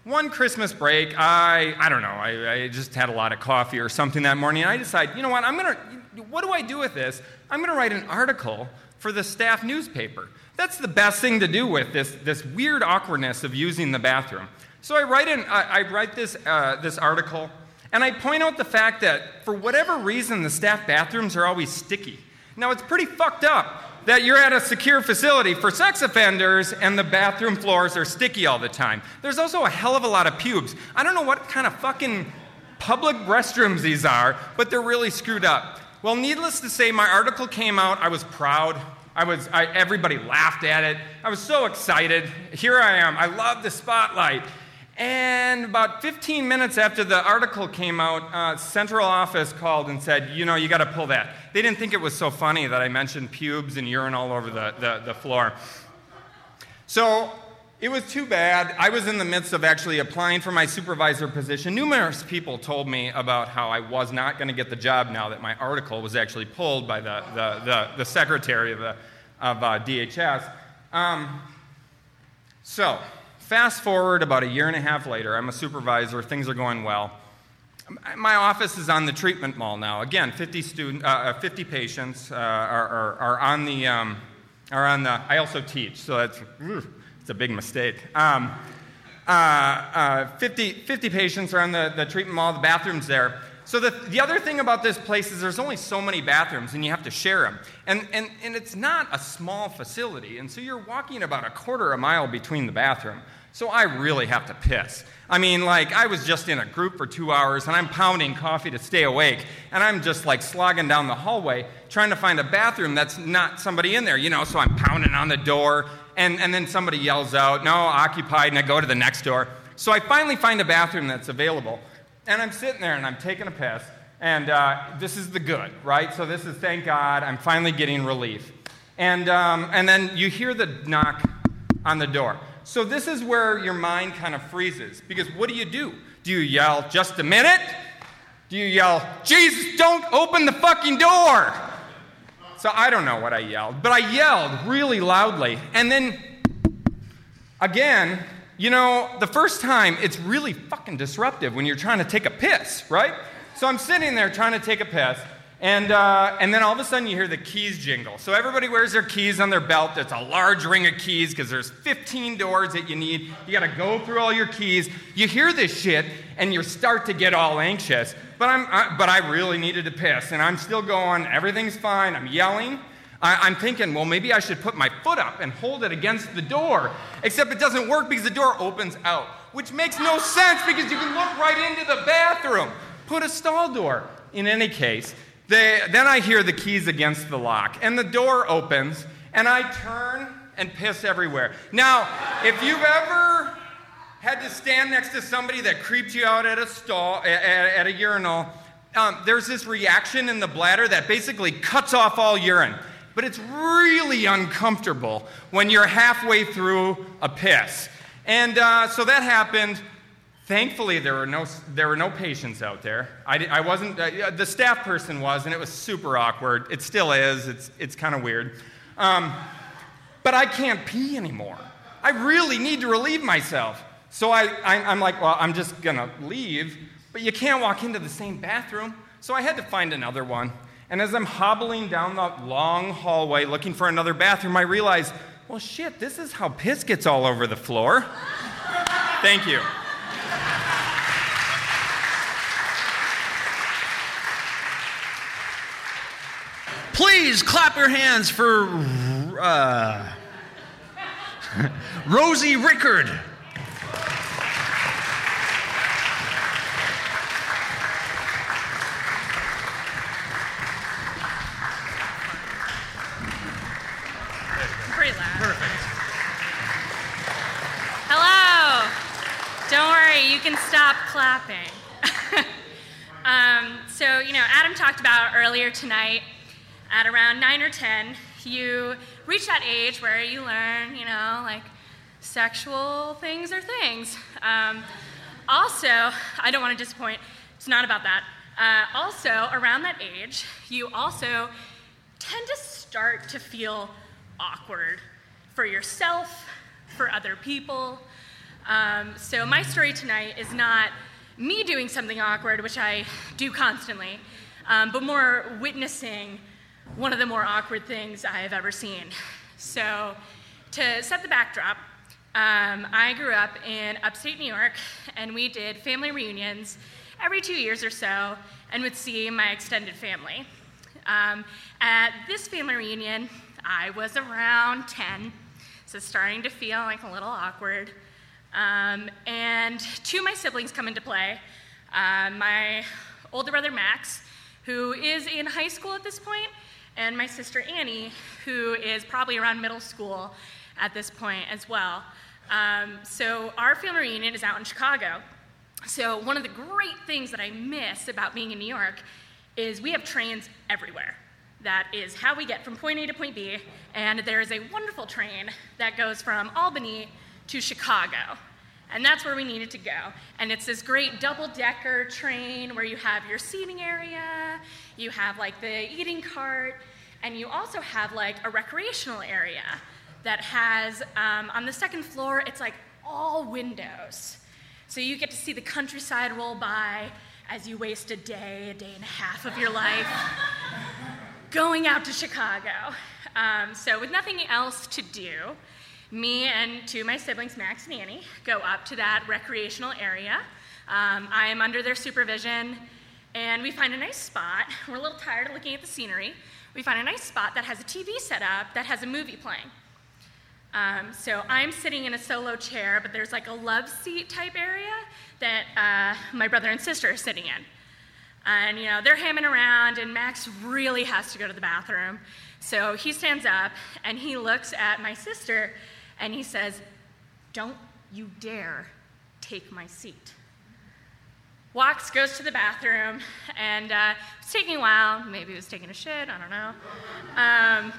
one Christmas break, I, I don't know, I, I, just had a lot of coffee or something that morning, and I decided, you know what, I'm going to, what do I do with this? I'm going to write an article for the staff newspaper. That's the best thing to do with this, this weird awkwardness of using the bathroom. So I write, in, I, I write this, uh, this article, and I point out the fact that for whatever reason, the staff bathrooms are always sticky. Now, it's pretty fucked up that you're at a secure facility for sex offenders and the bathroom floors are sticky all the time. There's also a hell of a lot of pubes. I don't know what kind of fucking public restrooms these are, but they're really screwed up. Well, needless to say, my article came out. I was proud. I was, I, everybody laughed at it. I was so excited. Here I am. I love the spotlight. And about 15 minutes after the article came out, uh, central office called and said, you know, you got to pull that. They didn't think it was so funny that I mentioned pubes and urine all over the, the, the floor. So it was too bad. I was in the midst of actually applying for my supervisor position. Numerous people told me about how I was not going to get the job now that my article was actually pulled by the, the, the, the secretary of, the, of uh, DHS. Um, so, Fast forward about a year and a half later, I'm a supervisor, things are going well. My office is on the treatment mall now. Again, 50, student, uh, uh 50 patients uh, are, are, are, on the, um, are on the, I also teach, so that's it's a big mistake. Um, uh, uh 50, 50 patients are on the, the treatment mall, the bathroom's there. So the, the other thing about this place is there's only so many bathrooms and you have to share them. And, and, and it's not a small facility, and so you're walking about a quarter of a mile between the bathroom. So I really have to piss. I mean, like, I was just in a group for two hours and I'm pounding coffee to stay awake, and I'm just like slogging down the hallway trying to find a bathroom that's not somebody in there, you know, so I'm pounding on the door, and, and then somebody yells out, no, occupied, and I go to the next door. So I finally find a bathroom that's available. And I'm sitting there and I'm taking a piss. And uh, this is the good, right? So this is thank God, I'm finally getting relief. And, um, and then you hear the knock on the door. So this is where your mind kind of freezes. Because what do you do? Do you yell, just a minute? Do you yell, Jesus, don't open the fucking door? So I don't know what I yelled, but I yelled really loudly. And then again, you know, the first time it's really fucking disruptive when you're trying to take a piss, right? So I'm sitting there trying to take a piss, and, uh, and then all of a sudden you hear the keys jingle. So everybody wears their keys on their belt. It's a large ring of keys because there's 15 doors that you need. You got to go through all your keys. You hear this shit, and you start to get all anxious. But, I'm, I, but I really needed to piss, and I'm still going. Everything's fine. I'm yelling. I, am thinking, well, maybe I should put my foot up and hold it against the door. Except it doesn't work because the door opens out, which makes no sense because you can look right into the bathroom. Put a stall door. In any case, they, then I hear the keys against the lock, and the door opens, and I turn and piss everywhere. Now, if you've ever had to stand next to somebody that creeped you out at a stall, at, at a urinal, um, there's this reaction in the bladder that basically cuts off all urine. But it's really uncomfortable when you're halfway through a piss. And uh, so that happened. Thankfully, there were no, there were no patients out there. I, I wasn't, uh, the staff person was, and it was super awkward. It still is, it's, it's kind of weird. Um, but I can't pee anymore. I really need to relieve myself. So I, I, I'm like, well, I'm just to leave. But you can't walk into the same bathroom. So I had to find another one. And as I'm hobbling down the long hallway looking for another bathroom, I realize, well, shit, this is how piss gets all over the floor. Thank you. Please clap your hands for uh, Rosie Rickard. Perfect. Hello. Don't worry, you can stop clapping. um, so, you know, Adam talked about earlier tonight at around 9 or 10, you reach that age where you learn, you know, like sexual things are things. Um, also, I don't want to disappoint, it's not about that. Uh, also, around that age, you also tend to start to feel awkward for yourself, for other people, um, so, my story tonight is not me doing something awkward, which I do constantly, um, but more witnessing one of the more awkward things I have ever seen. So, to set the backdrop, um, I grew up in upstate New York, and we did family reunions every two years or so and would see my extended family. Um, at this family reunion, I was around 10, so starting to feel like a little awkward. Um, and two of my siblings come into play. Uh, my older brother Max, who is in high school at this point, and my sister Annie, who is probably around middle school at this point as well. Um, so our family reunion is out in Chicago. So one of the great things that I miss about being in New York is we have trains everywhere. That is how we get from point A to point B, and there is a wonderful train that goes from Albany to Chicago. And that's where we needed to go. And it's this great double decker train where you have your seating area, you have like the eating cart, and you also have like a recreational area that has, um, on the second floor, it's like all windows. So you get to see the countryside roll by as you waste a day, a day and a half of your life going out to Chicago. Um, so, with nothing else to do, me and two of my siblings, Max and Annie, go up to that recreational area. Um, I am under their supervision, and we find a nice spot. We're a little tired of looking at the scenery. We find a nice spot that has a TV set up that has a movie playing. Um, so I'm sitting in a solo chair, but there's like a love seat type area that uh, my brother and sister are sitting in. And, you know, they're hamming around, and Max really has to go to the bathroom. So he stands up and he looks at my sister and he says, Don't you dare take my seat. walks, goes to the bathroom, and uh, it's taking a while. Maybe he was taking a shit, I don't know. Um,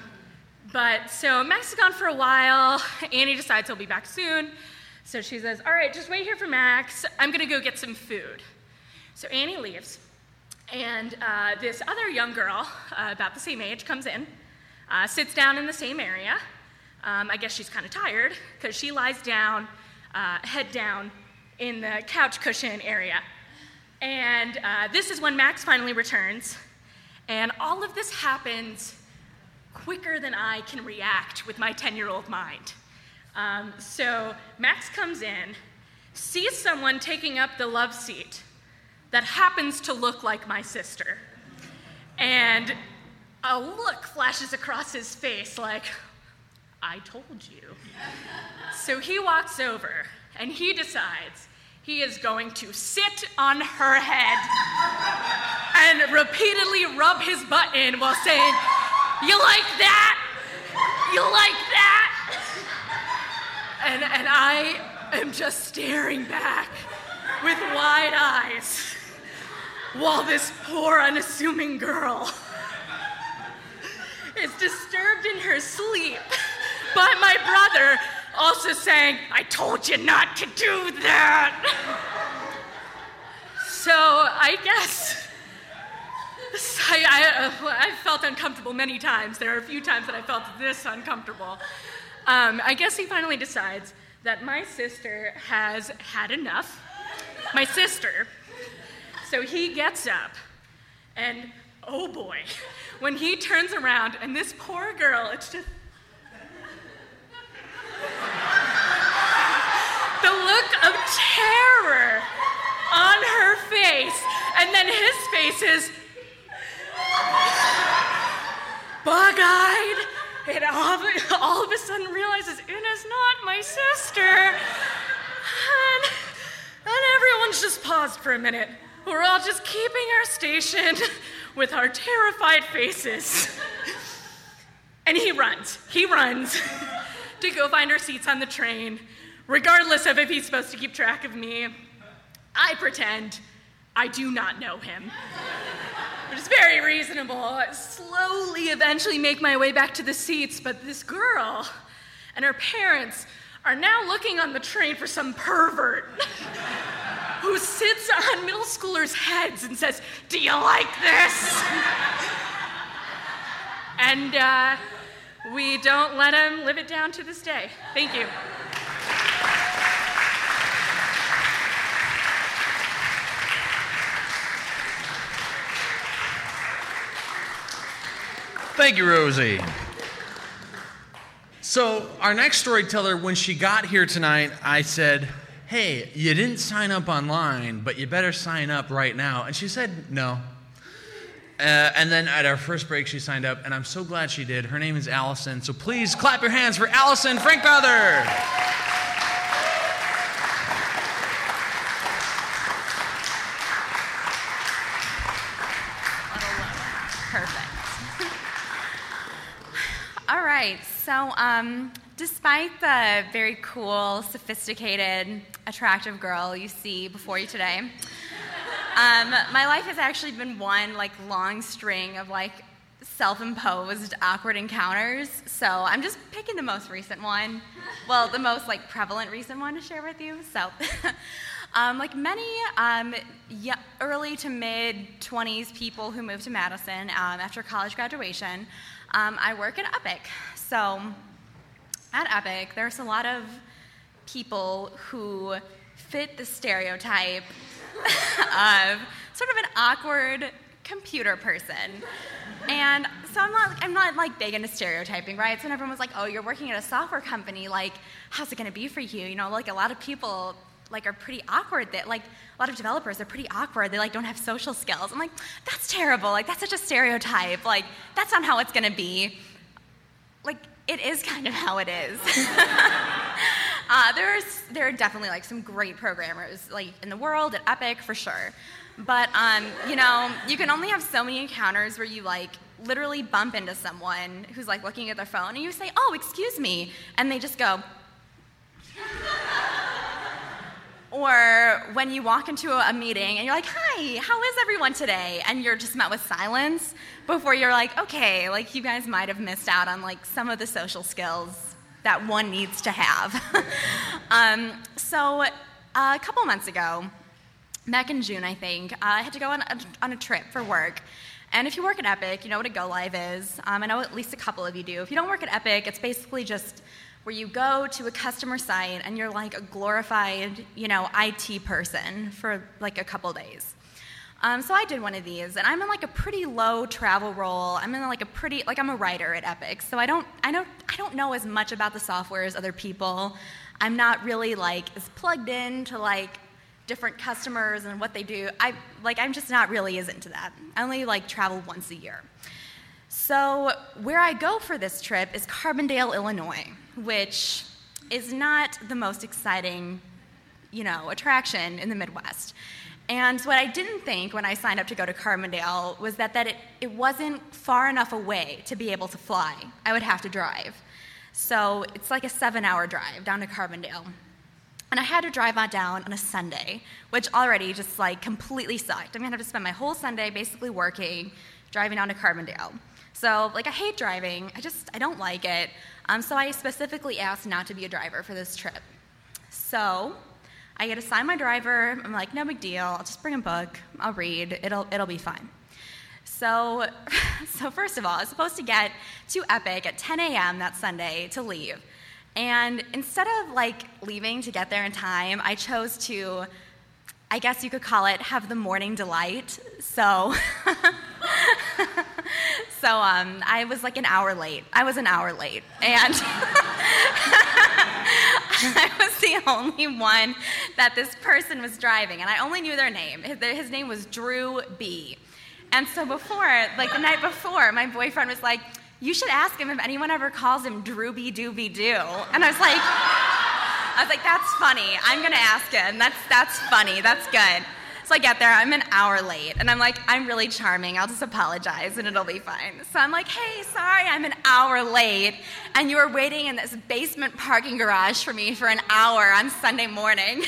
but so Max is gone for a while. Annie decides he'll be back soon. So she says, All right, just wait here for Max. I'm going to go get some food. So Annie leaves. And uh, this other young girl, uh, about the same age, comes in, uh, sits down in the same area. Um, I guess she's kind of tired because she lies down, uh, head down, in the couch cushion area. And uh, this is when Max finally returns. And all of this happens quicker than I can react with my 10 year old mind. Um, so Max comes in, sees someone taking up the love seat that happens to look like my sister. And a look flashes across his face like, I told you. so he walks over and he decides he is going to sit on her head and repeatedly rub his butt in while saying, You like that? You like that? And, and I am just staring back with wide eyes while this poor, unassuming girl is disturbed in her sleep by my brother also saying, I told you not to do that. So I guess I, I, I, felt uncomfortable many times. There are a few times that I felt this uncomfortable. Um, I guess he finally decides that my sister has had enough. My sister. So he gets up, and oh boy, when he turns around, and this poor girl, it's just the look of terror on her face, and then his face is bug eyed, and all, all of a sudden realizes is not my sister. And, and everyone's just paused for a minute. We're all just keeping our station with our terrified faces. And he runs. He runs to go find our seats on the train, regardless of if he's supposed to keep track of me. I pretend I do not know him. Which is very reasonable. I slowly, eventually make my way back to the seats, but this girl and her parents are now looking on the train for some pervert who sits on middle schoolers' heads and says, Do you like this? and uh, we don't let him live it down to this day. Thank you. Thank you, Rosie. So, our next storyteller, when she got here tonight, I said, Hey, you didn't sign up online, but you better sign up right now. And she said, No. Uh, and then at our first break, she signed up, and I'm so glad she did. Her name is Allison. So please clap your hands for Allison Frankfather. Perfect. All right, so um, despite the very cool, sophisticated, attractive girl you see before you today, um, my life has actually been one like long string of like self-imposed awkward encounters. So I'm just picking the most recent one. Well, the most like prevalent recent one to share with you. So. Um, like many um, early to mid 20s people who move to Madison um, after college graduation, um, I work at Epic. So at Epic, there's a lot of people who fit the stereotype of sort of an awkward computer person. And so I'm not, I'm not like big into stereotyping, right? So when everyone was like, oh, you're working at a software company, like, how's it gonna be for you? You know, like a lot of people like are pretty awkward that like a lot of developers are pretty awkward they like don't have social skills i'm like that's terrible like that's such a stereotype like that's not how it's going to be like it is kind of how it is uh, there's there are definitely like some great programmers like in the world at epic for sure but um, you know you can only have so many encounters where you like literally bump into someone who's like looking at their phone and you say oh excuse me and they just go or when you walk into a meeting and you're like, hi, how is everyone today? And you're just met with silence before you're like, okay, like you guys might have missed out on like some of the social skills that one needs to have. um, so uh, a couple months ago, back in June, I think, uh, I had to go on a, on a trip for work. And if you work at Epic, you know what a Go Live is. Um, I know at least a couple of you do. If you don't work at Epic, it's basically just where you go to a customer site and you're like a glorified, you know, IT person for like a couple days. Um, so I did one of these, and I'm in like a pretty low travel role. I'm in like a pretty like I'm a writer at Epic, so I don't I don't I don't know as much about the software as other people. I'm not really like as plugged in to like different customers and what they do. I like I'm just not really as into that. I only like travel once a year. So where I go for this trip is Carbondale, Illinois, which is not the most exciting, you know, attraction in the Midwest. And what I didn't think when I signed up to go to Carbondale was that, that it, it wasn't far enough away to be able to fly. I would have to drive. So it's like a seven hour drive down to Carbondale. And I had to drive on down on a Sunday, which already just like completely sucked. I'm gonna have to spend my whole Sunday basically working, driving down to Carbondale. So like I hate driving. I just I don't like it. Um, so I specifically asked not to be a driver for this trip. So I get assigned my driver. I'm like, no big deal. I'll just bring a book. I'll read. It'll, it'll be fine. So, so first of all, I was supposed to get to Epic at 10 a.m. that Sunday to leave. And instead of like leaving to get there in time, I chose to, I guess you could call it, have the morning delight. So, so um, I was like an hour late. I was an hour late, and I was the only one that this person was driving, and I only knew their name. His, name was Drew B. And so before, like the night before, my boyfriend was like, "You should ask him if anyone ever calls him Drooby Dooby Doo." And I was like, "I was like, that's funny. I'm gonna ask him. That's that's funny. That's good." So I get there, I'm an hour late, and I'm like, I'm really charming. I'll just apologize and it'll be fine. So I'm like, hey, sorry, I'm an hour late, and you were waiting in this basement parking garage for me for an hour on Sunday morning.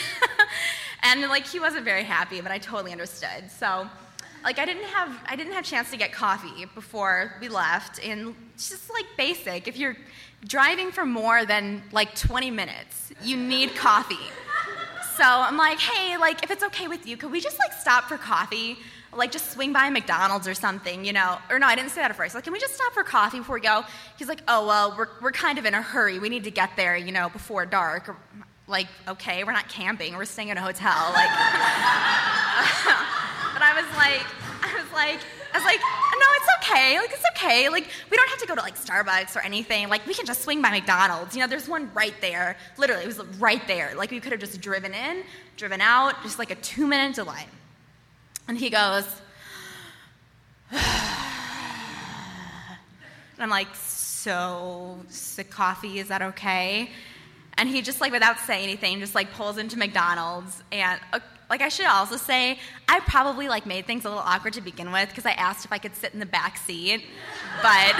and like, he wasn't very happy, but I totally understood. So, like, I didn't have I didn't have chance to get coffee before we left, and just like basic. If you're driving for more than like 20 minutes, you need coffee. So I'm like, hey, like, if it's okay with you, could we just like stop for coffee? Like, just swing by a McDonald's or something, you know? Or no, I didn't say that at first. Like, can we just stop for coffee before we go? He's like, oh, well, we're, we're kind of in a hurry. We need to get there, you know, before dark. Like, okay, we're not camping. We're staying in a hotel. Like, but I was like, I was like, I was like, no, it's okay. Like, it's okay. Like, we don't have to go to like Starbucks or anything. Like, we can just swing by McDonald's. You know, there's one right there. Literally, it was right there. Like, we could have just driven in, driven out, just like a two minute delay. And he goes, and I'm like, so, the coffee, is that okay? And he just like, without saying anything, just like pulls into McDonald's and. Uh, like I should also say, I probably like made things a little awkward to begin with because I asked if I could sit in the back seat, but,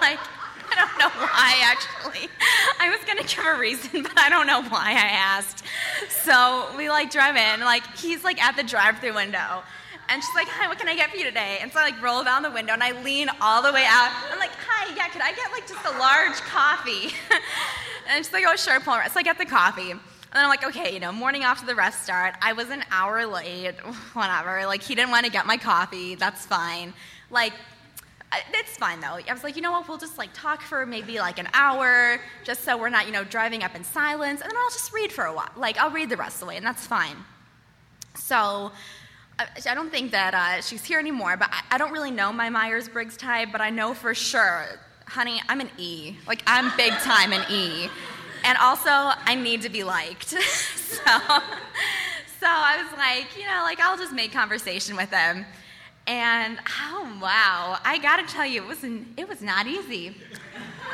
like I don't know why actually. I was gonna give a reason, but I don't know why I asked. So we like drive in, like he's like at the drive-through window. And she's like, hi, what can I get for you today? And so I like roll down the window and I lean all the way out. I'm like, hi, yeah, could I get like just a large coffee? and she's like, oh, sure, pull So I get the coffee. And then I'm like, okay, you know, morning after the rest start, I was an hour late, whatever. Like, he didn't want to get my coffee. That's fine. Like, it's fine though. I was like, you know what, we'll just like talk for maybe like an hour, just so we're not, you know, driving up in silence, and then I'll just read for a while. Like, I'll read the rest of the way, and that's fine. So, I don't think that uh, she's here anymore, but I, I don't really know my Myers Briggs type, but I know for sure, honey, I'm an E. Like, I'm big time an E. And also, I need to be liked. so, so I was like, you know, like, I'll just make conversation with them. And oh, wow, I gotta tell you, it was, it was not easy.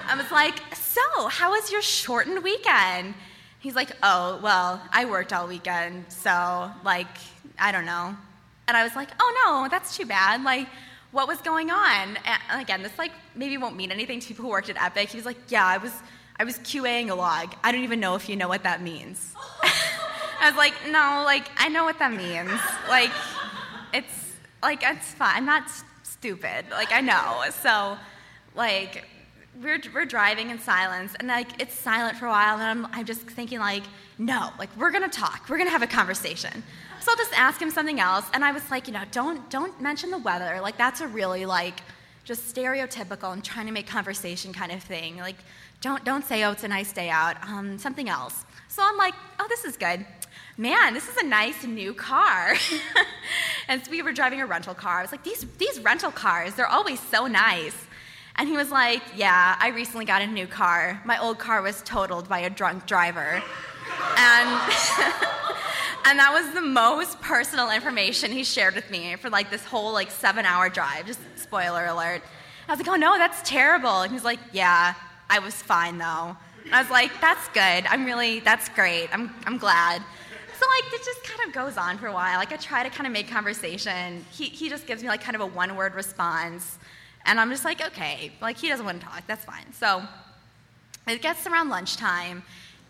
I was like, so, how was your shortened weekend? He's like, oh, well, I worked all weekend, so, like, I don't know, and I was like, oh no, that's too bad. Like, what was going on? And again, this like maybe won't mean anything to people who worked at Epic. He was like, yeah, I was, I was QAing a log. I don't even know if you know what that means. I was like, no, like, I know what that means. Like, it's, like, it's fine. I'm not stupid. Like, I know. So, like, we're, we're driving in silence, and, like, it's silent for a while, and I'm, I'm just thinking, like, no, like, we're gonna talk. We're gonna have a conversation. So I'll just ask him something else, and I was like, you know, don't, don't mention the weather. Like, that's a really, like, just stereotypical and trying to make conversation kind of thing. Like, don't, don't say, oh, it's a nice day out. Um, something else. So I'm like, oh, this is good. Man, this is a nice new car. and so we were driving a rental car. I was like, these, these rental cars, they're always so nice. And he was like, yeah, I recently got a new car. My old car was totaled by a drunk driver. And, and that was the most personal information he shared with me for like this whole like seven hour drive. Just spoiler alert. I was like, oh no, that's terrible. And he's like, yeah, I was fine though. And I was like, that's good. I'm really, that's great. I'm, I'm glad. So like it just kind of goes on for a while. Like I try to kind of make conversation. He, he just gives me like kind of a one word response. And I'm just like, okay, like he doesn't want to talk. That's fine. So it gets around lunchtime.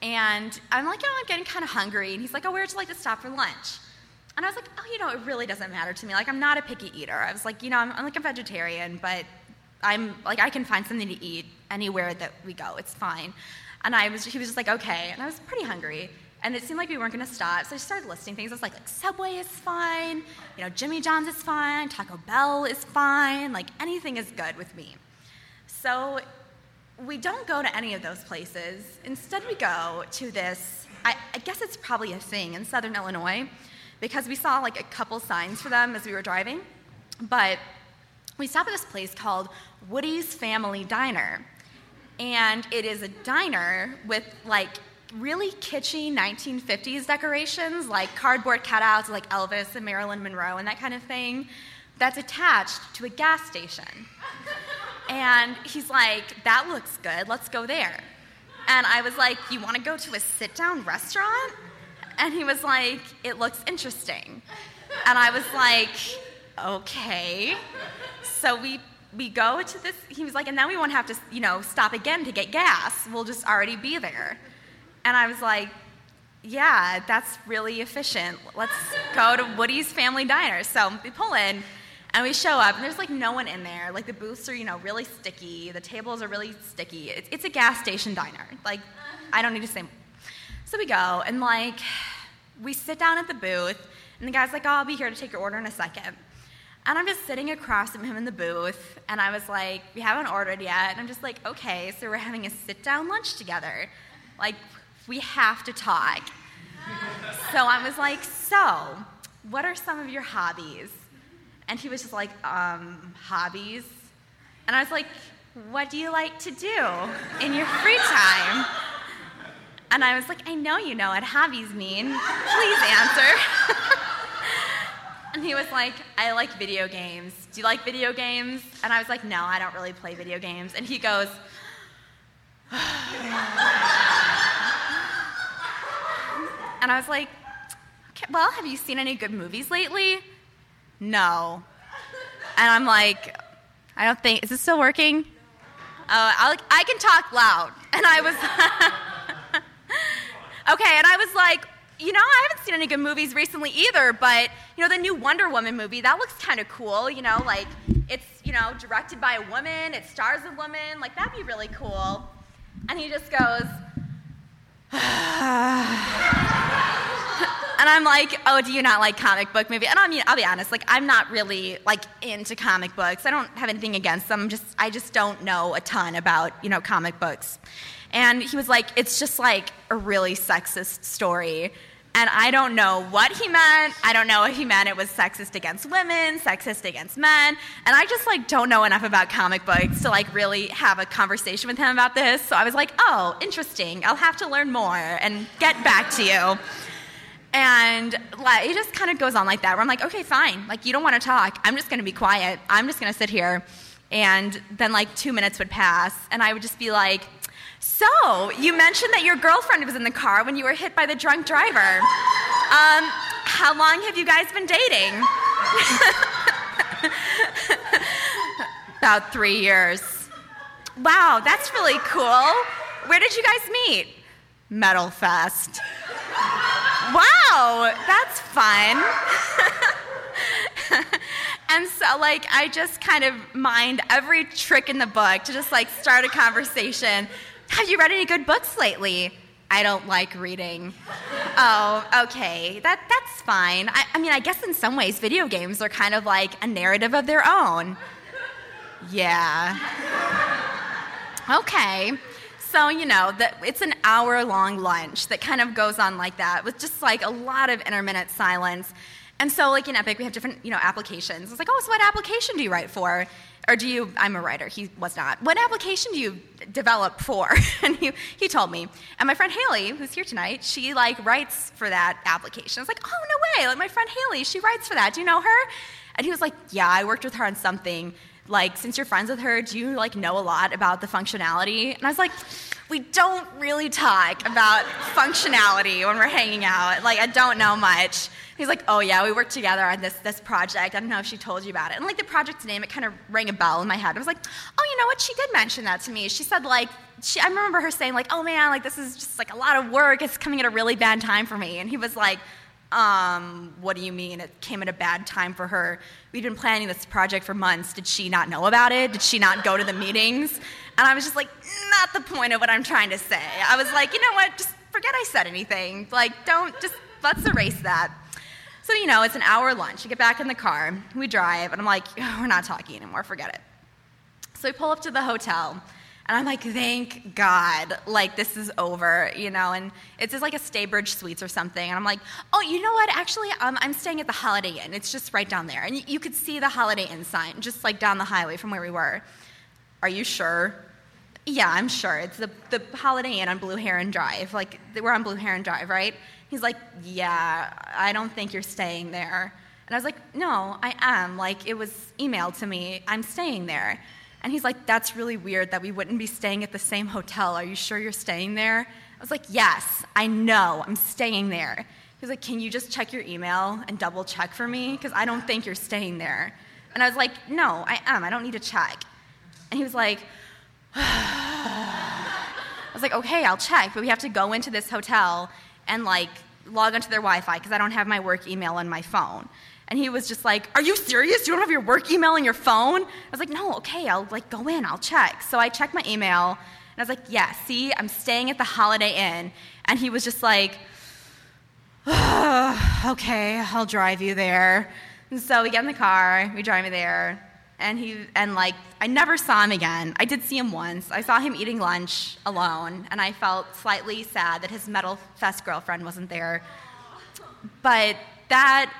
And I'm like, oh, I'm getting kind of hungry. And he's like, oh, where'd you like to stop for lunch? And I was like, oh, you know, it really doesn't matter to me. Like, I'm not a picky eater. I was like, you know, I'm, I'm like a vegetarian, but I'm like, I can find something to eat anywhere that we go. It's fine. And I was, he was just like, okay. And I was pretty hungry. And it seemed like we weren't going to stop. So I started listing things. I was like, like, Subway is fine. You know, Jimmy John's is fine. Taco Bell is fine. Like, anything is good with me. So we don't go to any of those places. Instead, we go to this, I, I, guess it's probably a thing in southern Illinois, because we saw like a couple signs for them as we were driving. But we stopped at this place called Woody's Family Diner. And it is a diner with like really kitschy 1950s decorations, like cardboard cutouts like Elvis and Marilyn Monroe and that kind of thing, that's attached to a gas station. And he's like, that looks good, let's go there. And I was like, you want to go to a sit down restaurant? And he was like, it looks interesting. And I was like, okay. So we we go to this he was like and then we won't have to you know stop again to get gas we'll just already be there and i was like yeah that's really efficient let's go to woody's family diner so we pull in and we show up, and there's like no one in there. Like the booths are, you know, really sticky. The tables are really sticky. It's, it's a gas station diner. Like, I don't need to say. More. So we go, and like, we sit down at the booth, and the guy's like, oh, I'll be here to take your order in a second. And I'm just sitting across from him in the booth, and I was like, we haven't ordered yet. And I'm just like, okay, so we're having a sit down lunch together. Like, we have to talk. so I was like, so, what are some of your hobbies? And he was just like, um, hobbies? And I was like, what do you like to do in your free time? And I was like, I know you know what hobbies mean. Please answer. and he was like, I like video games. Do you like video games? And I was like, no, I don't really play video games. And he goes, and I was like, okay, well, have you seen any good movies lately? No. And I'm like, I don't think, is this still working? Uh, i I can talk loud. And I was, okay, and I was like, you know, I haven't seen any good movies recently either, but, you know, the new Wonder Woman movie, that looks kind of cool, you know, like, it's, you know, directed by a woman, it stars a woman, like, that'd be really cool. And he just goes, and I'm like, oh, do you not like comic book movies? And I mean, I'll be honest, like I'm not really like into comic books. I don't have anything against them. I'm Just I just don't know a ton about you know comic books. And he was like, it's just like a really sexist story. And I don't know what he meant. I don't know if he meant it was sexist against women, sexist against men. And I just like don't know enough about comic books to like really have a conversation with him about this. So I was like, "Oh, interesting. I'll have to learn more and get back to you." And like, it just kind of goes on like that, where I'm like, okay, fine. Like, you don't want to talk. I'm just going to be quiet. I'm just going to sit here. And then, like, two minutes would pass, and I would just be like, so, you mentioned that your girlfriend was in the car when you were hit by the drunk driver. Um, how long have you guys been dating? About three years. Wow, that's really cool. Where did you guys meet? Metal Fest. Wow, that's fun. and so, like, I just kind of mind every trick in the book to just like start a conversation. Have you read any good books lately? I don't like reading. oh, okay. That, that's fine. I, I mean, I guess in some ways, video games are kind of like a narrative of their own. Yeah. Okay. So, you know, the, it's an hour long lunch that kind of goes on like that with just like a lot of intermittent silence. And so, like in Epic, we have different, you know, applications. It's like, oh, so what application do you write for? Or do you, I'm a writer, he was not. What application do you develop for? and he, he told me. And my friend Haley, who's here tonight, she like writes for that application. I was like, oh, no way. Like my friend Haley, she writes for that. Do you know her? And he was like, yeah, I worked with her on something. Like, since you're friends with her, do you like know a lot about the functionality? And I was like, we don't really talk about functionality when we're hanging out. Like, I don't know much. He's like, oh yeah, we worked together on this this project. I don't know if she told you about it. And like the project's name, it kind of rang a bell in my head. I was like, oh, you know what? She did mention that to me. She said like, she, I remember her saying like, oh man, like this is just like a lot of work. It's coming at a really bad time for me. And he was like, um, what do you mean? It came at a bad time for her. We'd been planning this project for months. Did she not know about it? Did she not go to the meetings? And I was just like, not the point of what I'm trying to say. I was like, you know what? Just forget I said anything. Like, don't, just let's erase that. So, you know, it's an hour lunch. We get back in the car, we drive, and I'm like, oh, we're not talking anymore, forget it. So we pull up to the hotel, and I'm like, thank God, like this is over, you know, and it's just like a Staybridge Suites or something. And I'm like, oh, you know what? Actually, um, I'm staying at the Holiday Inn. It's just right down there. And you, could see the Holiday Inn sign just like down the highway from where we were. Are you sure? Yeah, I'm sure. It's the, the Holiday Inn on Blue Heron Drive. Like, we're on Blue Heron Drive, right? He's like, Yeah, I don't think you're staying there. And I was like, No, I am. Like, it was emailed to me. I'm staying there. And he's like, That's really weird that we wouldn't be staying at the same hotel. Are you sure you're staying there? I was like, Yes, I know. I'm staying there. He's like, Can you just check your email and double check for me? Because I don't think you're staying there. And I was like, No, I am. I don't need to check. And he was like, I was like, Okay, I'll check, but we have to go into this hotel and like log onto their Wi-Fi because I don't have my work email on my phone. And he was just like, "Are you serious? You don't have your work email on your phone?" I was like, "No, okay, I'll like go in, I'll check." So I checked my email, and I was like, "Yeah, see, I'm staying at the Holiday Inn." And he was just like, "Okay, I'll drive you there." And so we get in the car, we drive me there, and he and like I never saw him again. I did see him once. I saw him eating lunch alone, and I felt slightly sad that his Metal Fest girlfriend wasn't there. But that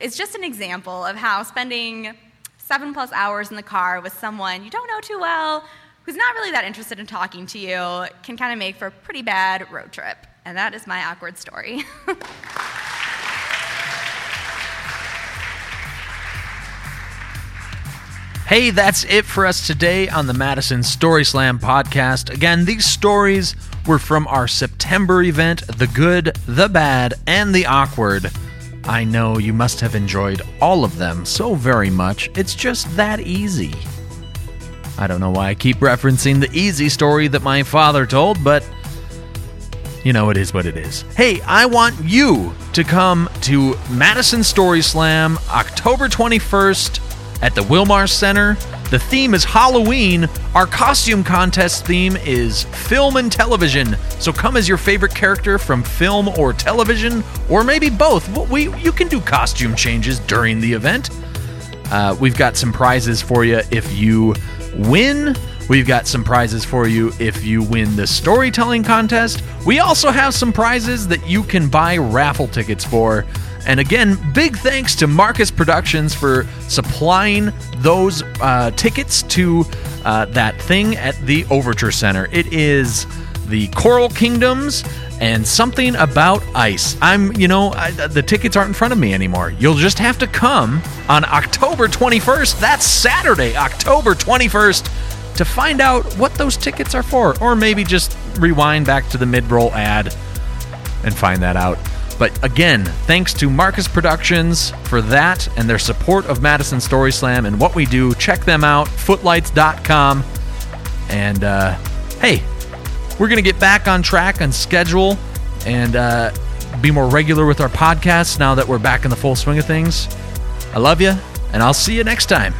is just an example of how spending seven plus hours in the car with someone you don't know too well, who's not really that interested in talking to you, can kind of make for a pretty bad road trip. And that is my awkward story. Hey, that's it for us today on the Madison Story Slam podcast. Again, these stories were from our September event The Good, the Bad, and the Awkward. I know you must have enjoyed all of them so very much. It's just that easy. I don't know why I keep referencing the easy story that my father told, but you know, it is what it is. Hey, I want you to come to Madison Story Slam October 21st at the Wil-Mar Center. The theme is Halloween. Our costume contest theme is film and television. So come as your favorite character from film or television, or maybe both. We you can do costume changes during the event. Uh, we've got some prizes for you if you win. We've got some prizes for you if you win the storytelling contest. We also have some prizes that you can buy raffle tickets for. And again, big thanks to Marcus Productions for supplying those uh, tickets to uh, that thing at the Overture Center. It is the Coral Kingdoms and something about ice. I'm, you know, I, the tickets aren't in front of me anymore. You'll just have to come on October 21st. That's Saturday, October 21st, to find out what those tickets are for. Or maybe just rewind back to the mid roll ad and find that out. But again, thanks to Marcus Productions for that and their support of Madison Story Slam and what we do. Check them out, footlights.com. And uh, hey, We're going to get back on track and schedule and uh, be more regular with our podcasts now that we're back in the full swing of things. I love you, and I'll see you next time.